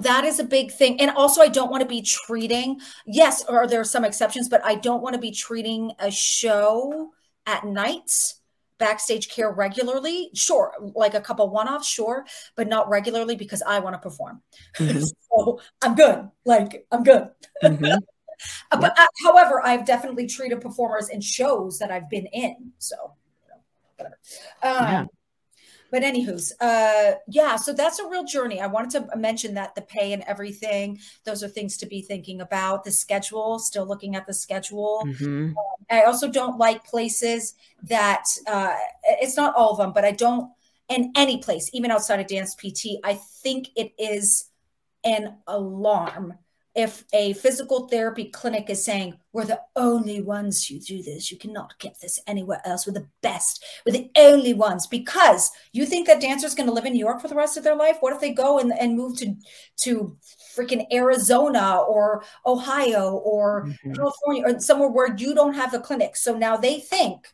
that is a big thing and also i don't want to be treating yes or there are some exceptions but i don't want to be treating a show at nights backstage care regularly sure like a couple one-offs sure but not regularly because i want to perform mm-hmm. so i'm good like i'm good mm-hmm. Uh, but uh, however i've definitely treated performers in shows that i've been in so you know, whatever. Um, yeah. but anywho's uh yeah so that's a real journey. I wanted to mention that the pay and everything those are things to be thinking about. The schedule still looking at the schedule. Mm-hmm. um, i also don't like places that uh it's not all of them but i don't in any place even outside of dance pt i think it is an alarm if a physical therapy clinic is saying we're the only ones who do this. You cannot get this anywhere else. We're the best. We're the only ones. Because you think that dancers going to live in new york for the rest of their life? What if they go and, and move to to freaking arizona or ohio or mm-hmm. california or somewhere where you don't have a clinic? So now they think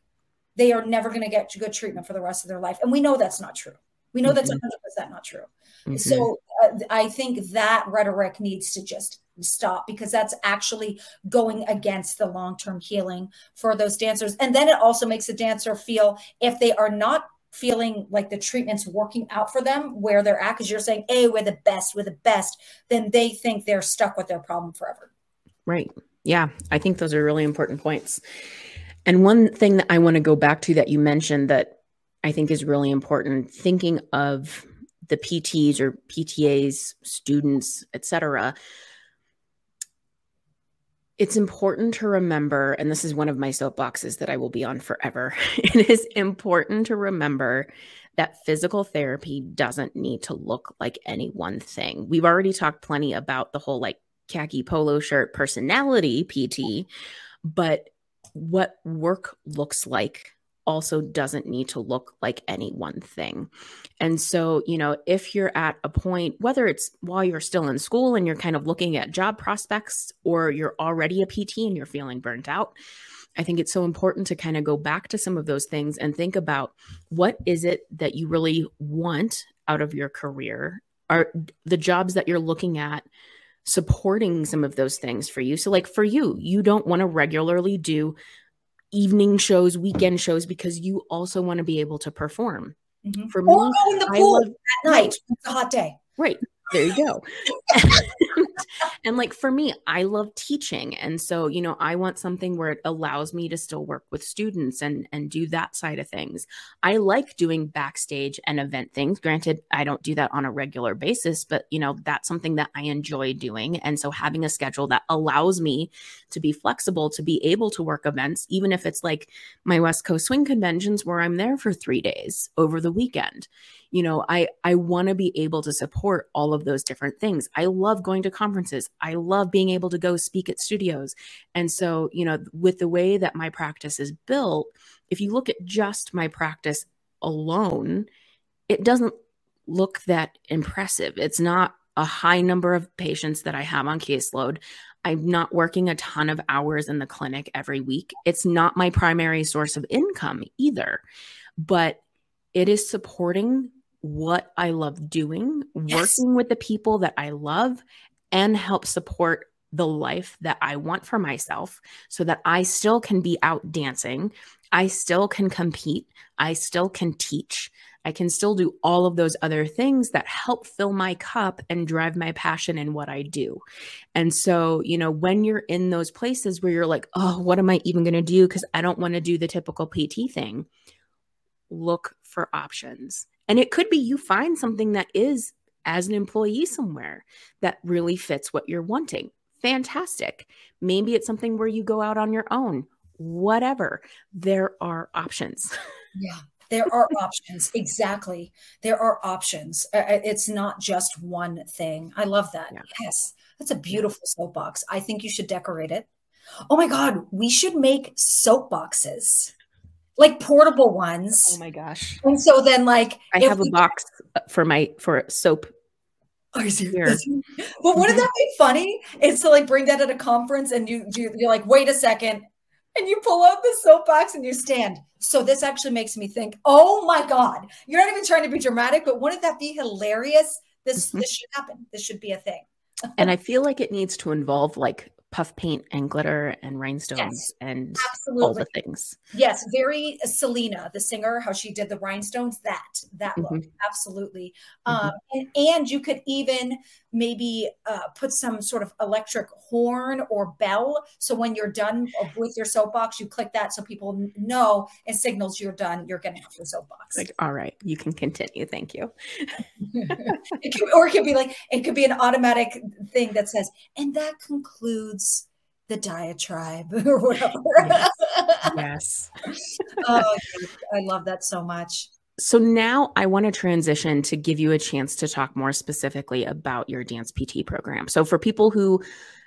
they are never going to get good treatment for the rest of their life. And we know that's not true. We know mm-hmm. that's 100% not true. Mm-hmm. so uh, i think that rhetoric needs to just stop because that's actually going against the long-term healing for those dancers. And then it also makes a dancer feel if they are not feeling like the treatment's working out for them where they're at because you're saying hey we're the best we're the best then they think they're stuck with their problem forever. Right. Yeah i think those are really important points. And one thing that i want to go back to that you mentioned that i think is really important thinking of the pts or ptas students etc it's important to remember, and this is one of my soapboxes that I will be on forever. it is important to remember that physical therapy doesn't need to look like any one thing. We've already talked plenty about the whole like khaki polo shirt personality PT, but what work looks like also doesn't need to look like any one thing. And so, you know, if you're at a point, whether it's while you're still in school and you're kind of looking at job prospects or you're already a PT and you're feeling burnt out, I think it's so important to kind of go back to some of those things and think about what is it that you really want out of your career? Are the jobs that you're looking at supporting some of those things for you? So, like for you, you don't want to regularly do evening shows, weekend shows because you also want to be able to perform. Mm-hmm. For me, go in the pool love, at night. It's a hot day. Right. There you go. and like for me, I love teaching. And so, you know, I want something where it allows me to still work with students and and do that side of things. I like doing backstage and event things. Granted, I don't do that on a regular basis, but you know, that's something that I enjoy doing. And so having a schedule that allows me to be flexible to be able to work events, even if it's like my West Coast swing conventions where I'm there for 3 days over the weekend. You know i i want to be able to support all of those different things. I love going to conferences. I love being able to go speak at studios. And so you know with the way that my practice is built if you look at just my practice alone it doesn't look that impressive. It's not a high number of patients that i have on caseload I'm not working a ton of hours in the clinic every week. It's not my primary source of income either, but it is supporting what I love doing, yes. working with the people that I love, and help support the life that I want for myself so that I still can be out dancing. I still can compete. I still can teach. I can still do all of those other things that help fill my cup and drive my passion in what I do. And so, you know, when you're in those places where you're like, oh, what am I even going to do? Because I don't want to do the typical PT thing, look for options. And it could be you find something that is as an employee somewhere that really fits what you're wanting. Fantastic. Maybe it's something where you go out on your own. Whatever. There are options. Yeah. There are options. Exactly. There are options. It's not just one thing. I love that. Yeah. Yes. That's a beautiful soapbox. I think you should decorate it. Oh my God. We should make soapboxes like portable ones. Oh my gosh. And so then like I have a box for my for soap. Are you serious? But wouldn't mm-hmm. that be funny? Is to like bring that at a conference and you, you you're like, wait a second, and you pull out the soapbox and you stand. So this actually makes me think, oh my God, you're not even trying to be dramatic, but wouldn't that be hilarious? This mm-hmm. this should happen. This should be a thing. and I feel like it needs to involve like puff paint and glitter and rhinestones yes, and absolutely. all the things. Yes, very Selena, the singer, how she did the rhinestones. That that mm-hmm. look, absolutely. Mm-hmm. Um, and, and you could even maybe uh, put some sort of electric horn or bell. So when you're done with your soapbox, you click that so people know and signals you're done. You're getting off your soapbox. Like, all right, you can continue. Thank you. it could, or it could be like it could be an automatic thing that says, and that concludes the diatribe or whatever. yes. yes. oh, I love that so much. So now I want to transition to give you a chance to talk more specifically about your dance PT program. So for people who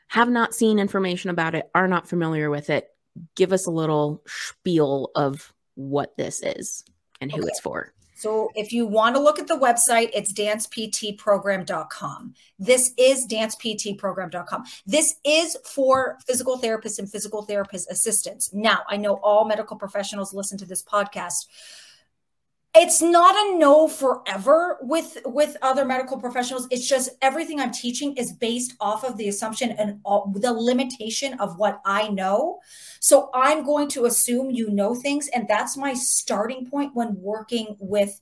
have not seen information about it, are not familiar with it, give us a little spiel of what this is and who okay. it's for. So if you want to look at the website, it's danceptprogram.com. This is danceptprogram.com. This is for physical therapists and physical therapist assistants. Now, I know all medical professionals listen to this podcast it's not a no forever with with other medical professionals. It's just everything i'm teaching is based off of the assumption and all, the limitation of what i know. So i'm going to assume you know things and that's my starting point when working with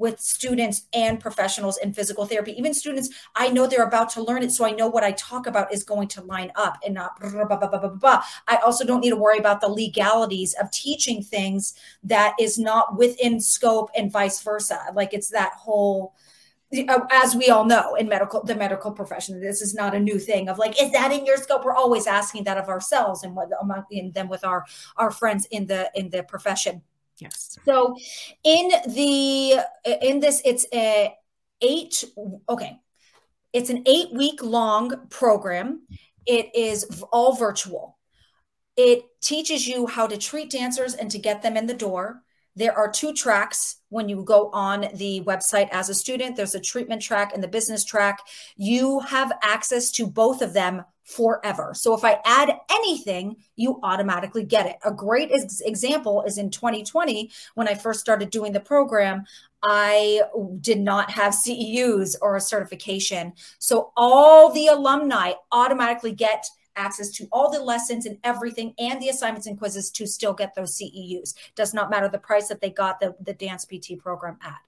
with students and professionals in physical therapy. Even students, I know they're about to learn it, so I know what I talk about is going to line up and not. Blah, blah, blah, I also don't need to worry about the legalities of teaching things that is not within scope and vice versa. Like it's that whole uh, as we all know in medical the medical profession this is not a new thing of like is that in your scope we're always asking that of ourselves and what among and then with our our friends in the in the profession Yes. So in the in this it's a eight okay. It's an 8 week long program. It is all virtual. It teaches you how to treat dancers and to get them in the door. There are two tracks when you go on the website as a student. There's a treatment track and the business track. You have access to both of them forever. So if I add anything, you automatically get it. A great ex- example is in 2020 when I first started doing the program, I did not have CEUs or a certification. So all the alumni automatically get access to all the lessons and everything and the assignments and quizzes to still get those CEUs. Does not matter the price that they got the, the dance PT program at.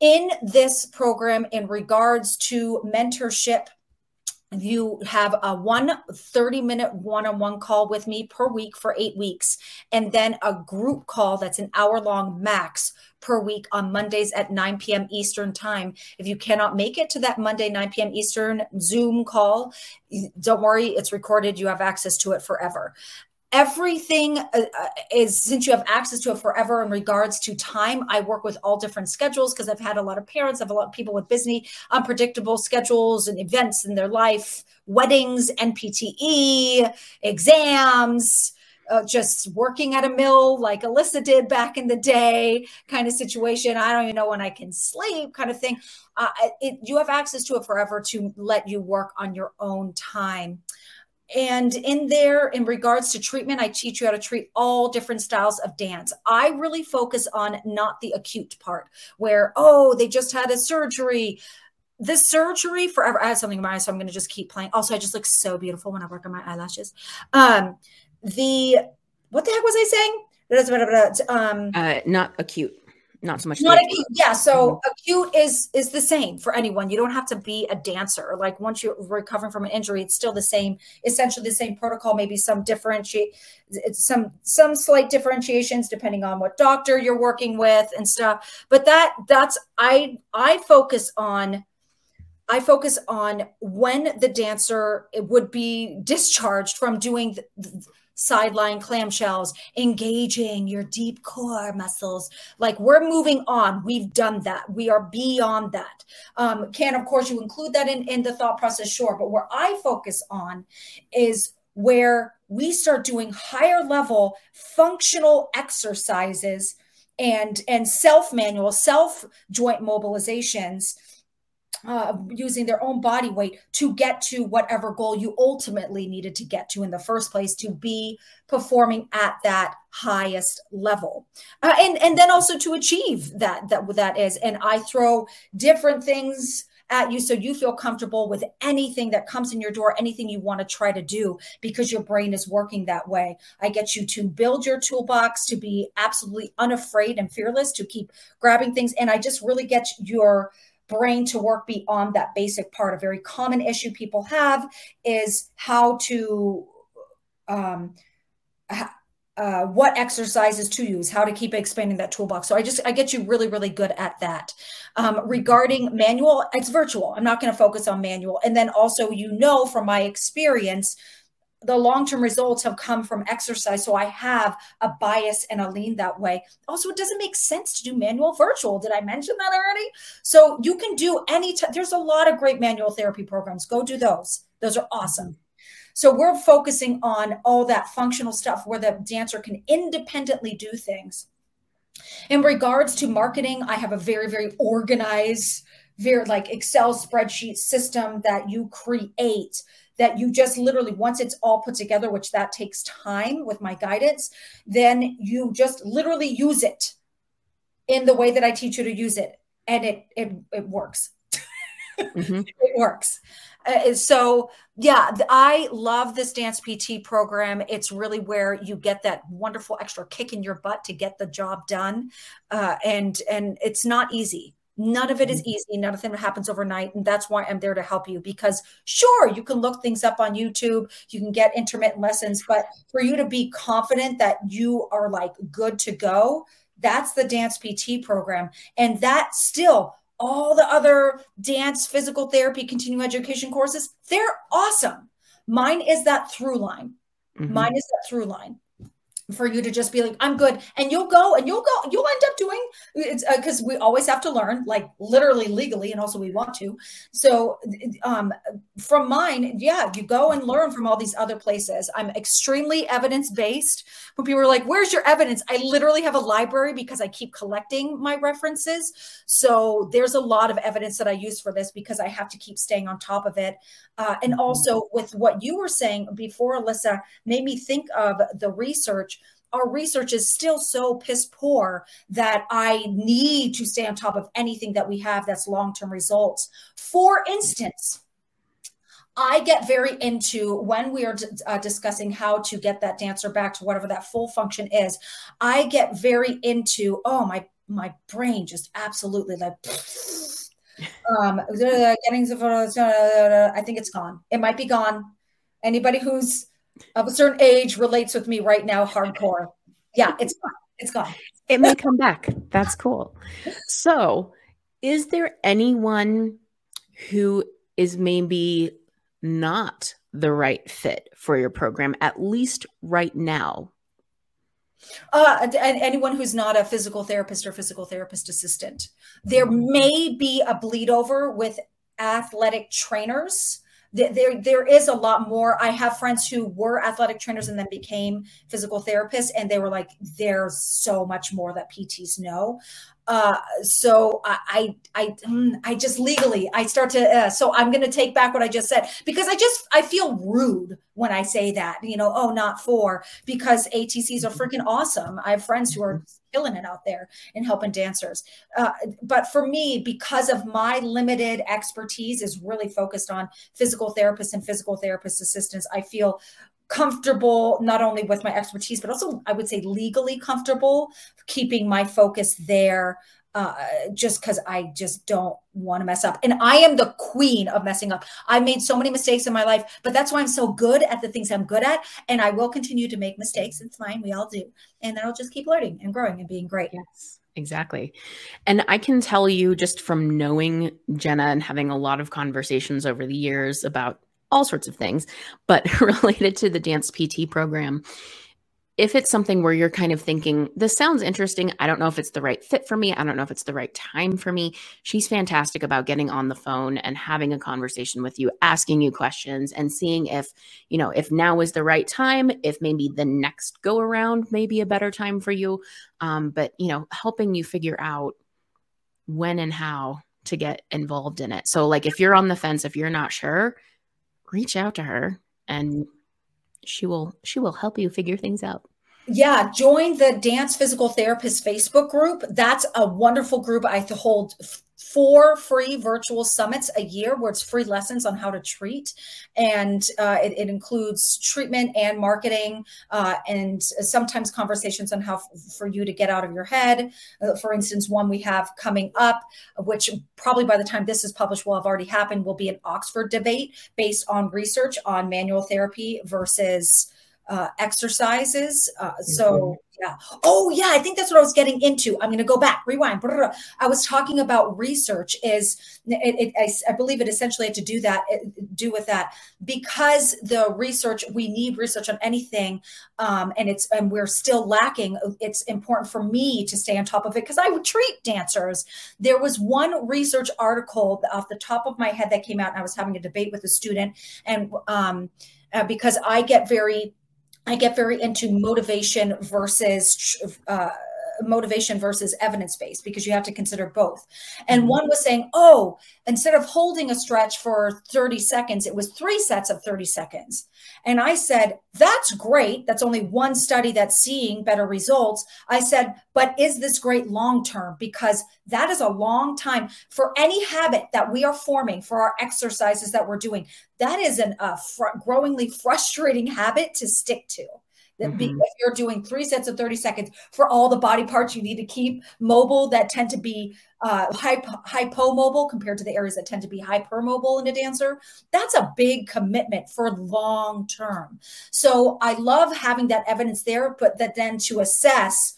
In this program, in regards to mentorship Mm-hmm. you have a one 30 minute one-on-one call with me per week for eight weeks and then a group call that's an hour long max per week on mondays at 9 p.m eastern time. If you cannot make it to that monday 9 p.m eastern zoom call don't worry it's recorded. You have access to it forever everything uh, uh, is since you have access to it forever in regards to time i work with all different schedules because i've had a lot of parents i have a lot of people with busy unpredictable schedules and events in their life weddings npte exams uh, just working at a mill like alyssa did back in the day kind of situation. I don't even know when i can sleep kind of thing. Uh, it, you have access to it forever to let you work on your own time and in there, in regards to treatment, I teach you how to treat all different styles of dance. I really focus on not the acute part where, oh, they just had a surgery. The surgery forever. I have something in my eye, so I'm going to just keep playing. Also, I just look so beautiful when I work on my eyelashes. Um, the what the heck was I saying? Um, uh, not acute not so much not acute yeah so mm-hmm. acute is is the same for anyone. You don't have to be a dancer. Like once you're recovering from an injury it's still the same essentially the same protocol maybe some differentiate some some slight differentiations depending on what doctor you're working with and stuff. But that that's i i focus on I focus on when the dancer would be discharged from doing the, sideline clamshells, engaging your deep core muscles. Like we're moving on. We've done that. We are beyond that. Um, can, of course, you include that in, in the thought process? Sure. But where I focus on is where we start doing higher level functional exercises and and self manual self joint mobilizations uh, using their own body weight to get to whatever goal you ultimately needed to get to in the first place to be performing at that highest level uh, and and then also to achieve that that that is and i throw different things at you so you feel comfortable with anything that comes in your door, anything you want to try to do because your brain is working that way. I get you to build your toolbox to be absolutely unafraid and fearless to keep grabbing things. And I just really get your brain to work beyond that basic part. A very common issue people have is how to um, uh, what exercises to use, how to keep expanding that toolbox. So I just I get you really really good at that. Um, regarding manual, it's virtual. I'm not going to focus on manual. And then also, you know, from my experience, the long term results have come from exercise. So I have a bias and a lean that way. Also, it doesn't make sense to do manual virtual. Did I mention that already? So you can do any. There's a lot of great manual therapy programs. Go do those. Those are awesome. So we're focusing on all that functional stuff where the dancer can independently do things. In regards to marketing, I have a very, very organized, very like Excel spreadsheet system that you create that you just literally once it's all put together which that takes time with my guidance then you just literally use it in the way that i teach you to use it. And it it, it works. Mm-hmm. it works. Uh, so yeah i love this dance pt program. It's really where you get that wonderful extra kick in your butt to get the job done. Uh, and and it's not easy none of it is mm-hmm. easy it happens overnight and that's why i'm there to help you because sure you can look things up on youtube you can get intermittent lessons but for you to be confident that you are like good to go that's the dance pt program and that still all the other dance, physical therapy, continuing education courses, they're awesome. Mine is that through line. Mm-hmm. Mine is that through line for you to just be like i'm good. And you'll go and you'll go you'll end up doing it's because uh, we always have to learn like literally legally and also we want to. So um from mine yeah you go and learn from all these other places. I'm extremely evidence based when people are like where's your evidence? I literally have a library because i keep collecting my references. So there's a lot of evidence that i use for this because i have to keep staying on top of it. Uh, and mm-hmm. also with what you were saying before alyssa made me think of the research our research is still so piss poor that I need to stay on top of anything that we have that's long term results. For instance, I get very into when we are uh, discussing how to get that dancer back to whatever that full function is. I get very into oh my my brain just absolutely like um getting I think it's gone. It might be gone. Anybody who's of a certain age relates with me right now hardcore. Yeah, it's gone. It's gone. It may come back. That's cool. So, is there anyone who is maybe not the right fit for your program, at least right now? Uh, anyone who's not a physical therapist or physical therapist assistant. There may be a bleed over with athletic trainers there there is a lot more i have friends who were athletic trainers and then became physical therapists and they were like there's so much more that pts know uh, so I, I, I, mm, I just legally, I start to, uh, so I'm going to take back what I just said because I just, I feel rude when I say that, you know, oh, not for, because ATCs are freaking awesome. I have friends who are killing it out there and helping dancers. Uh, but for me, because of my limited expertise is really focused on physical therapists and physical therapist assistants, I feel comfortable not only with my expertise but also i would say legally comfortable keeping my focus there uh, just because I just don't want to mess up. And I am the queen of messing up. I've made so many mistakes in my life, but that's why I'm so good at the things I'm good at. And I will continue to make mistakes. It's fine. We all do. And then I'll just keep learning and growing and being great. Yes. Exactly. And I can tell you just from knowing Jenna and having a lot of conversations over the years about all sorts of things. But related to the dance PT program, if it's something where you're kind of thinking, this sounds interesting, I don't know if it's the right fit for me, I don't know if it's the right time for me, she's fantastic about getting on the phone and having a conversation with you, asking you questions and seeing if, you know, if now is the right time, if maybe the next go around may be a better time for you. Um, but, you know, helping you figure out when and how to get involved in it. So, like, if you're on the fence, if you're not sure, reach out to her and she will she will help you figure things out yeah join the dance physical therapist facebook group. That's a wonderful group. I hold four free virtual summits a year where it's free lessons on how to treat. And uh, it, it, includes treatment and marketing uh, and sometimes conversations on how f- for you to get out of your head. Uh, for instance one we have coming up which probably by the time this is published will have already happened will be an oxford debate based on research on manual therapy versus uh, exercises. Uh, mm-hmm. So yeah. Oh yeah, I think that's what I was getting into. I'm going to go back, rewind. I was talking about research. Is it, it, I, I, believe it essentially had to do that, do with that because the research we need research on anything, um, and it's and we're still lacking. It's important for me to stay on top of it because I would treat dancers. There was one research article off the top of my head that came out, and I was having a debate with a student, and um, uh, because I get very I get very into motivation versus uh, motivation versus evidence based because you have to consider both. And mm-hmm. one was saying, oh, instead of holding a stretch for 30 seconds, it was three sets of 30 seconds. And I said, that's great. That's only one study that's seeing better results. I said, but is this great long term? Because that is a long time for any habit that we are forming for our exercises that we're doing. That is an, a fr- growingly frustrating habit to stick to. Mm-hmm. If you're doing three sets of 30 seconds for all the body parts you need to keep mobile that tend to be uh, hypo, hypomobile compared to the areas that tend to be hypermobile in a dancer, that's a big commitment for long term. So I love having that evidence there, but that then to assess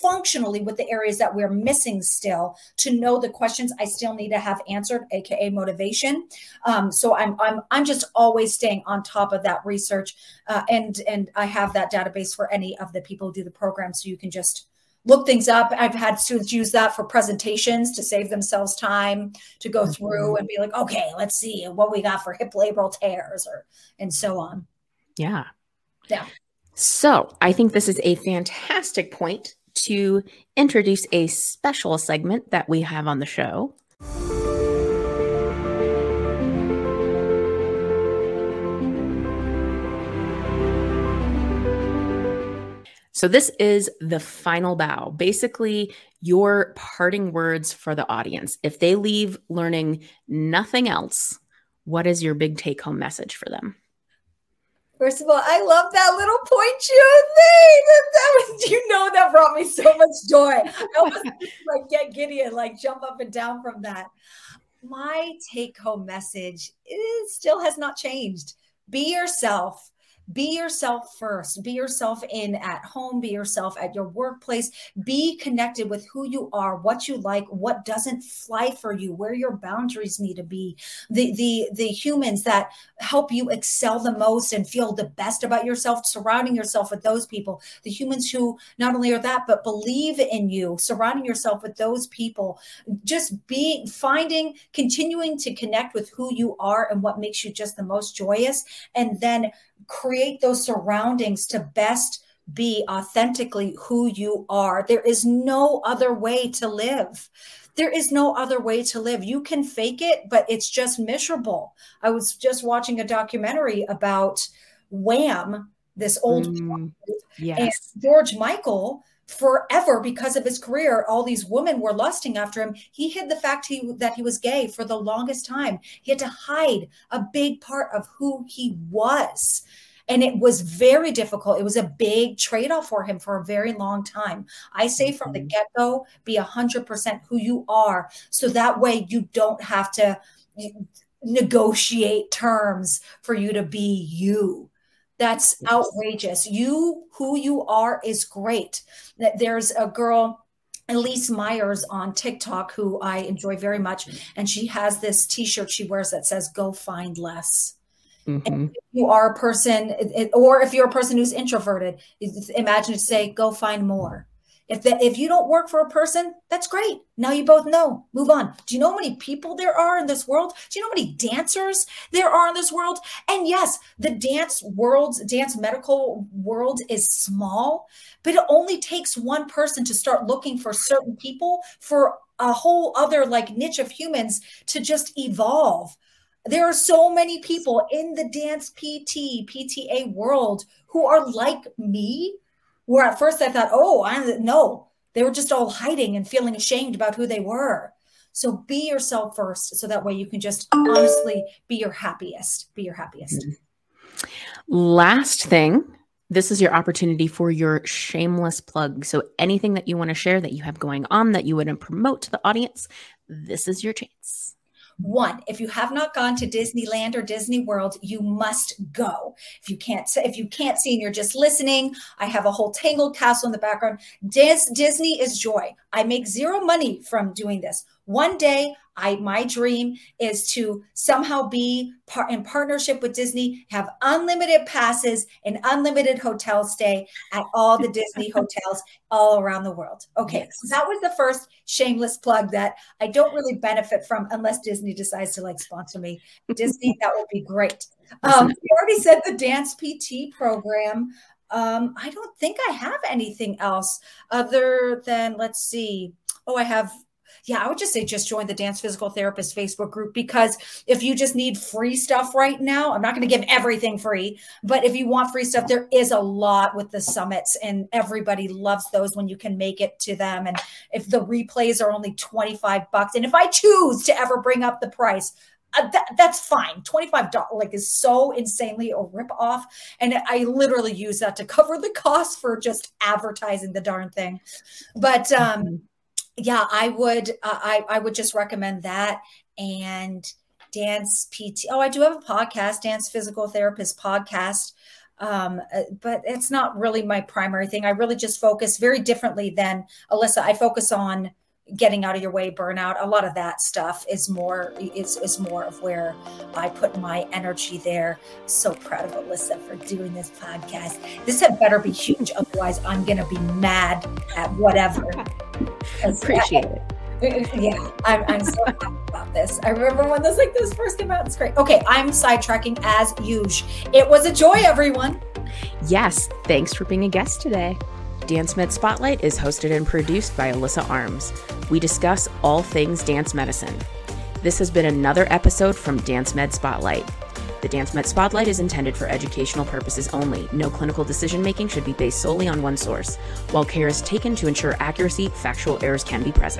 functionally with the areas that we're missing still to know the questions I still need to have answered, aka motivation. Um, so I'm I'm I'm just always staying on top of that research, uh, and and I have that database for any of the people who do the program, so you can just look things up. I've had students use that for presentations to save themselves time to go through mm-hmm. and be like, okay, let's see what we got for hip labral tears or and so on. Yeah. Yeah. So I think this is a fantastic point to introduce a special segment that we have on the show. So, this is the final bow. Basically, your parting words for the audience. If they leave learning nothing else, what is your big take home message for them? First of all, I love that little point you thing. That, brought me so much joy. I almost like get giddy and like jump up and down from that. My take home message is still has not changed. Be yourself be yourself first. Be yourself in at home. Be yourself at your workplace. Be connected with who you are what you like what doesn't fly for you where your boundaries need to be. The the the humans that help you excel the most and feel the best about yourself surrounding yourself with those people. The humans who not only are that but believe in you surrounding yourself with those people. Just being finding continuing to connect with who you are and what makes you just the most joyous. And then create those surroundings to best be authentically who you are. There is no other way to live. There is no other way to live. You can fake it, but it's just miserable. I was just watching a documentary about Wham, this old mm, yes. and George Michael forever because of his career all these women were lusting after him. He hid the fact he, that he was gay for the longest time. He had to hide a big part of who he was. And it was very difficult. It was a big trade-off for him for a very long time. I say from the mm-hmm. get-go be 100% who you are. So that way you don't have to negotiate terms for you to be you that's outrageous. You, who you are, is great. There's a girl, Elyse Myers on TikTok, who I enjoy very much. And she has this t shirt she wears that says, Go find less. Mm-hmm. if you are a person, or if you're a person who's introverted, imagine to say, go find more. If that if you don't work for a person, that's great. Now you both know. Move on. Do you know how many people there are in this world? Do you know how many dancers there are in this world? And yes, the dance world, dance medical world is small, but it only takes one person to start looking for certain people for a whole other like niche of humans to just evolve. There are so many people in the dance PT, PTA world who are like me where at first I thought, oh, I no, they were just all hiding and feeling ashamed about who they were. So be yourself first, so that way you can just honestly be your happiest. Be your happiest. Last thing, this is your opportunity for your shameless plug. So anything that you want to share that you have going on that you want to promote to the audience, this is your chance. One, if you have not gone to Disneyland or Disney World, you must go. If you can't, if you can't see and you're just listening, I have a whole Tangled Castle in the background. Dis- Disney is joy. I make zero money from doing this. One day I my dream is to somehow be par- in partnership with Disney, have unlimited passes and unlimited hotel stay at all the Disney hotels all around the world. Okay, yes. so that was the first shameless plug that I don't really benefit from unless Disney decides to like sponsor me. Disney, that would be great. Um, you already said the dance PT program. Um, I don't think I have anything else other than let's see. Oh, I have yeah, I would just say just join the Dance Physical Therapist Facebook group because if you just need free stuff right now, I'm not going to give everything free, but if you want free stuff, there is a lot with the summits and everybody loves those when you can make it to them. And if the replays are only 25 bucks, and if I choose to ever bring up the price, uh, that, that's fine. $25 like is so insanely a rip off. And I literally use that to cover the cost for just advertising the darn thing. But um, mm-hmm yeah, I would uh, I I would just recommend that and dance PT. Oh, I do have a podcast, Dance Physical Therapist podcast. Um, uh, but it's not really my primary thing. I really just focus very differently than Alyssa. I focus on getting out of your way burnout a lot of that stuff is more is, is more of where i put my energy there so proud of alyssa for doing this podcast this had better be huge otherwise i'm gonna be mad at whatever appreciate it yeah, I'm, I'm so happy about this. I remember when this like this first came out. It's great. Okay, I'm sidetracking as usual. It was a joy, everyone. Yes, thanks for being a guest today. Dance Med Spotlight is hosted and produced by Alyssa Arms. We discuss all things dance medicine. This has been another episode from Dance Med Spotlight. The Dance Med Spotlight is intended for educational purposes only. No clinical decision making should be based solely on one source. While care is taken to ensure accuracy, factual errors can be present.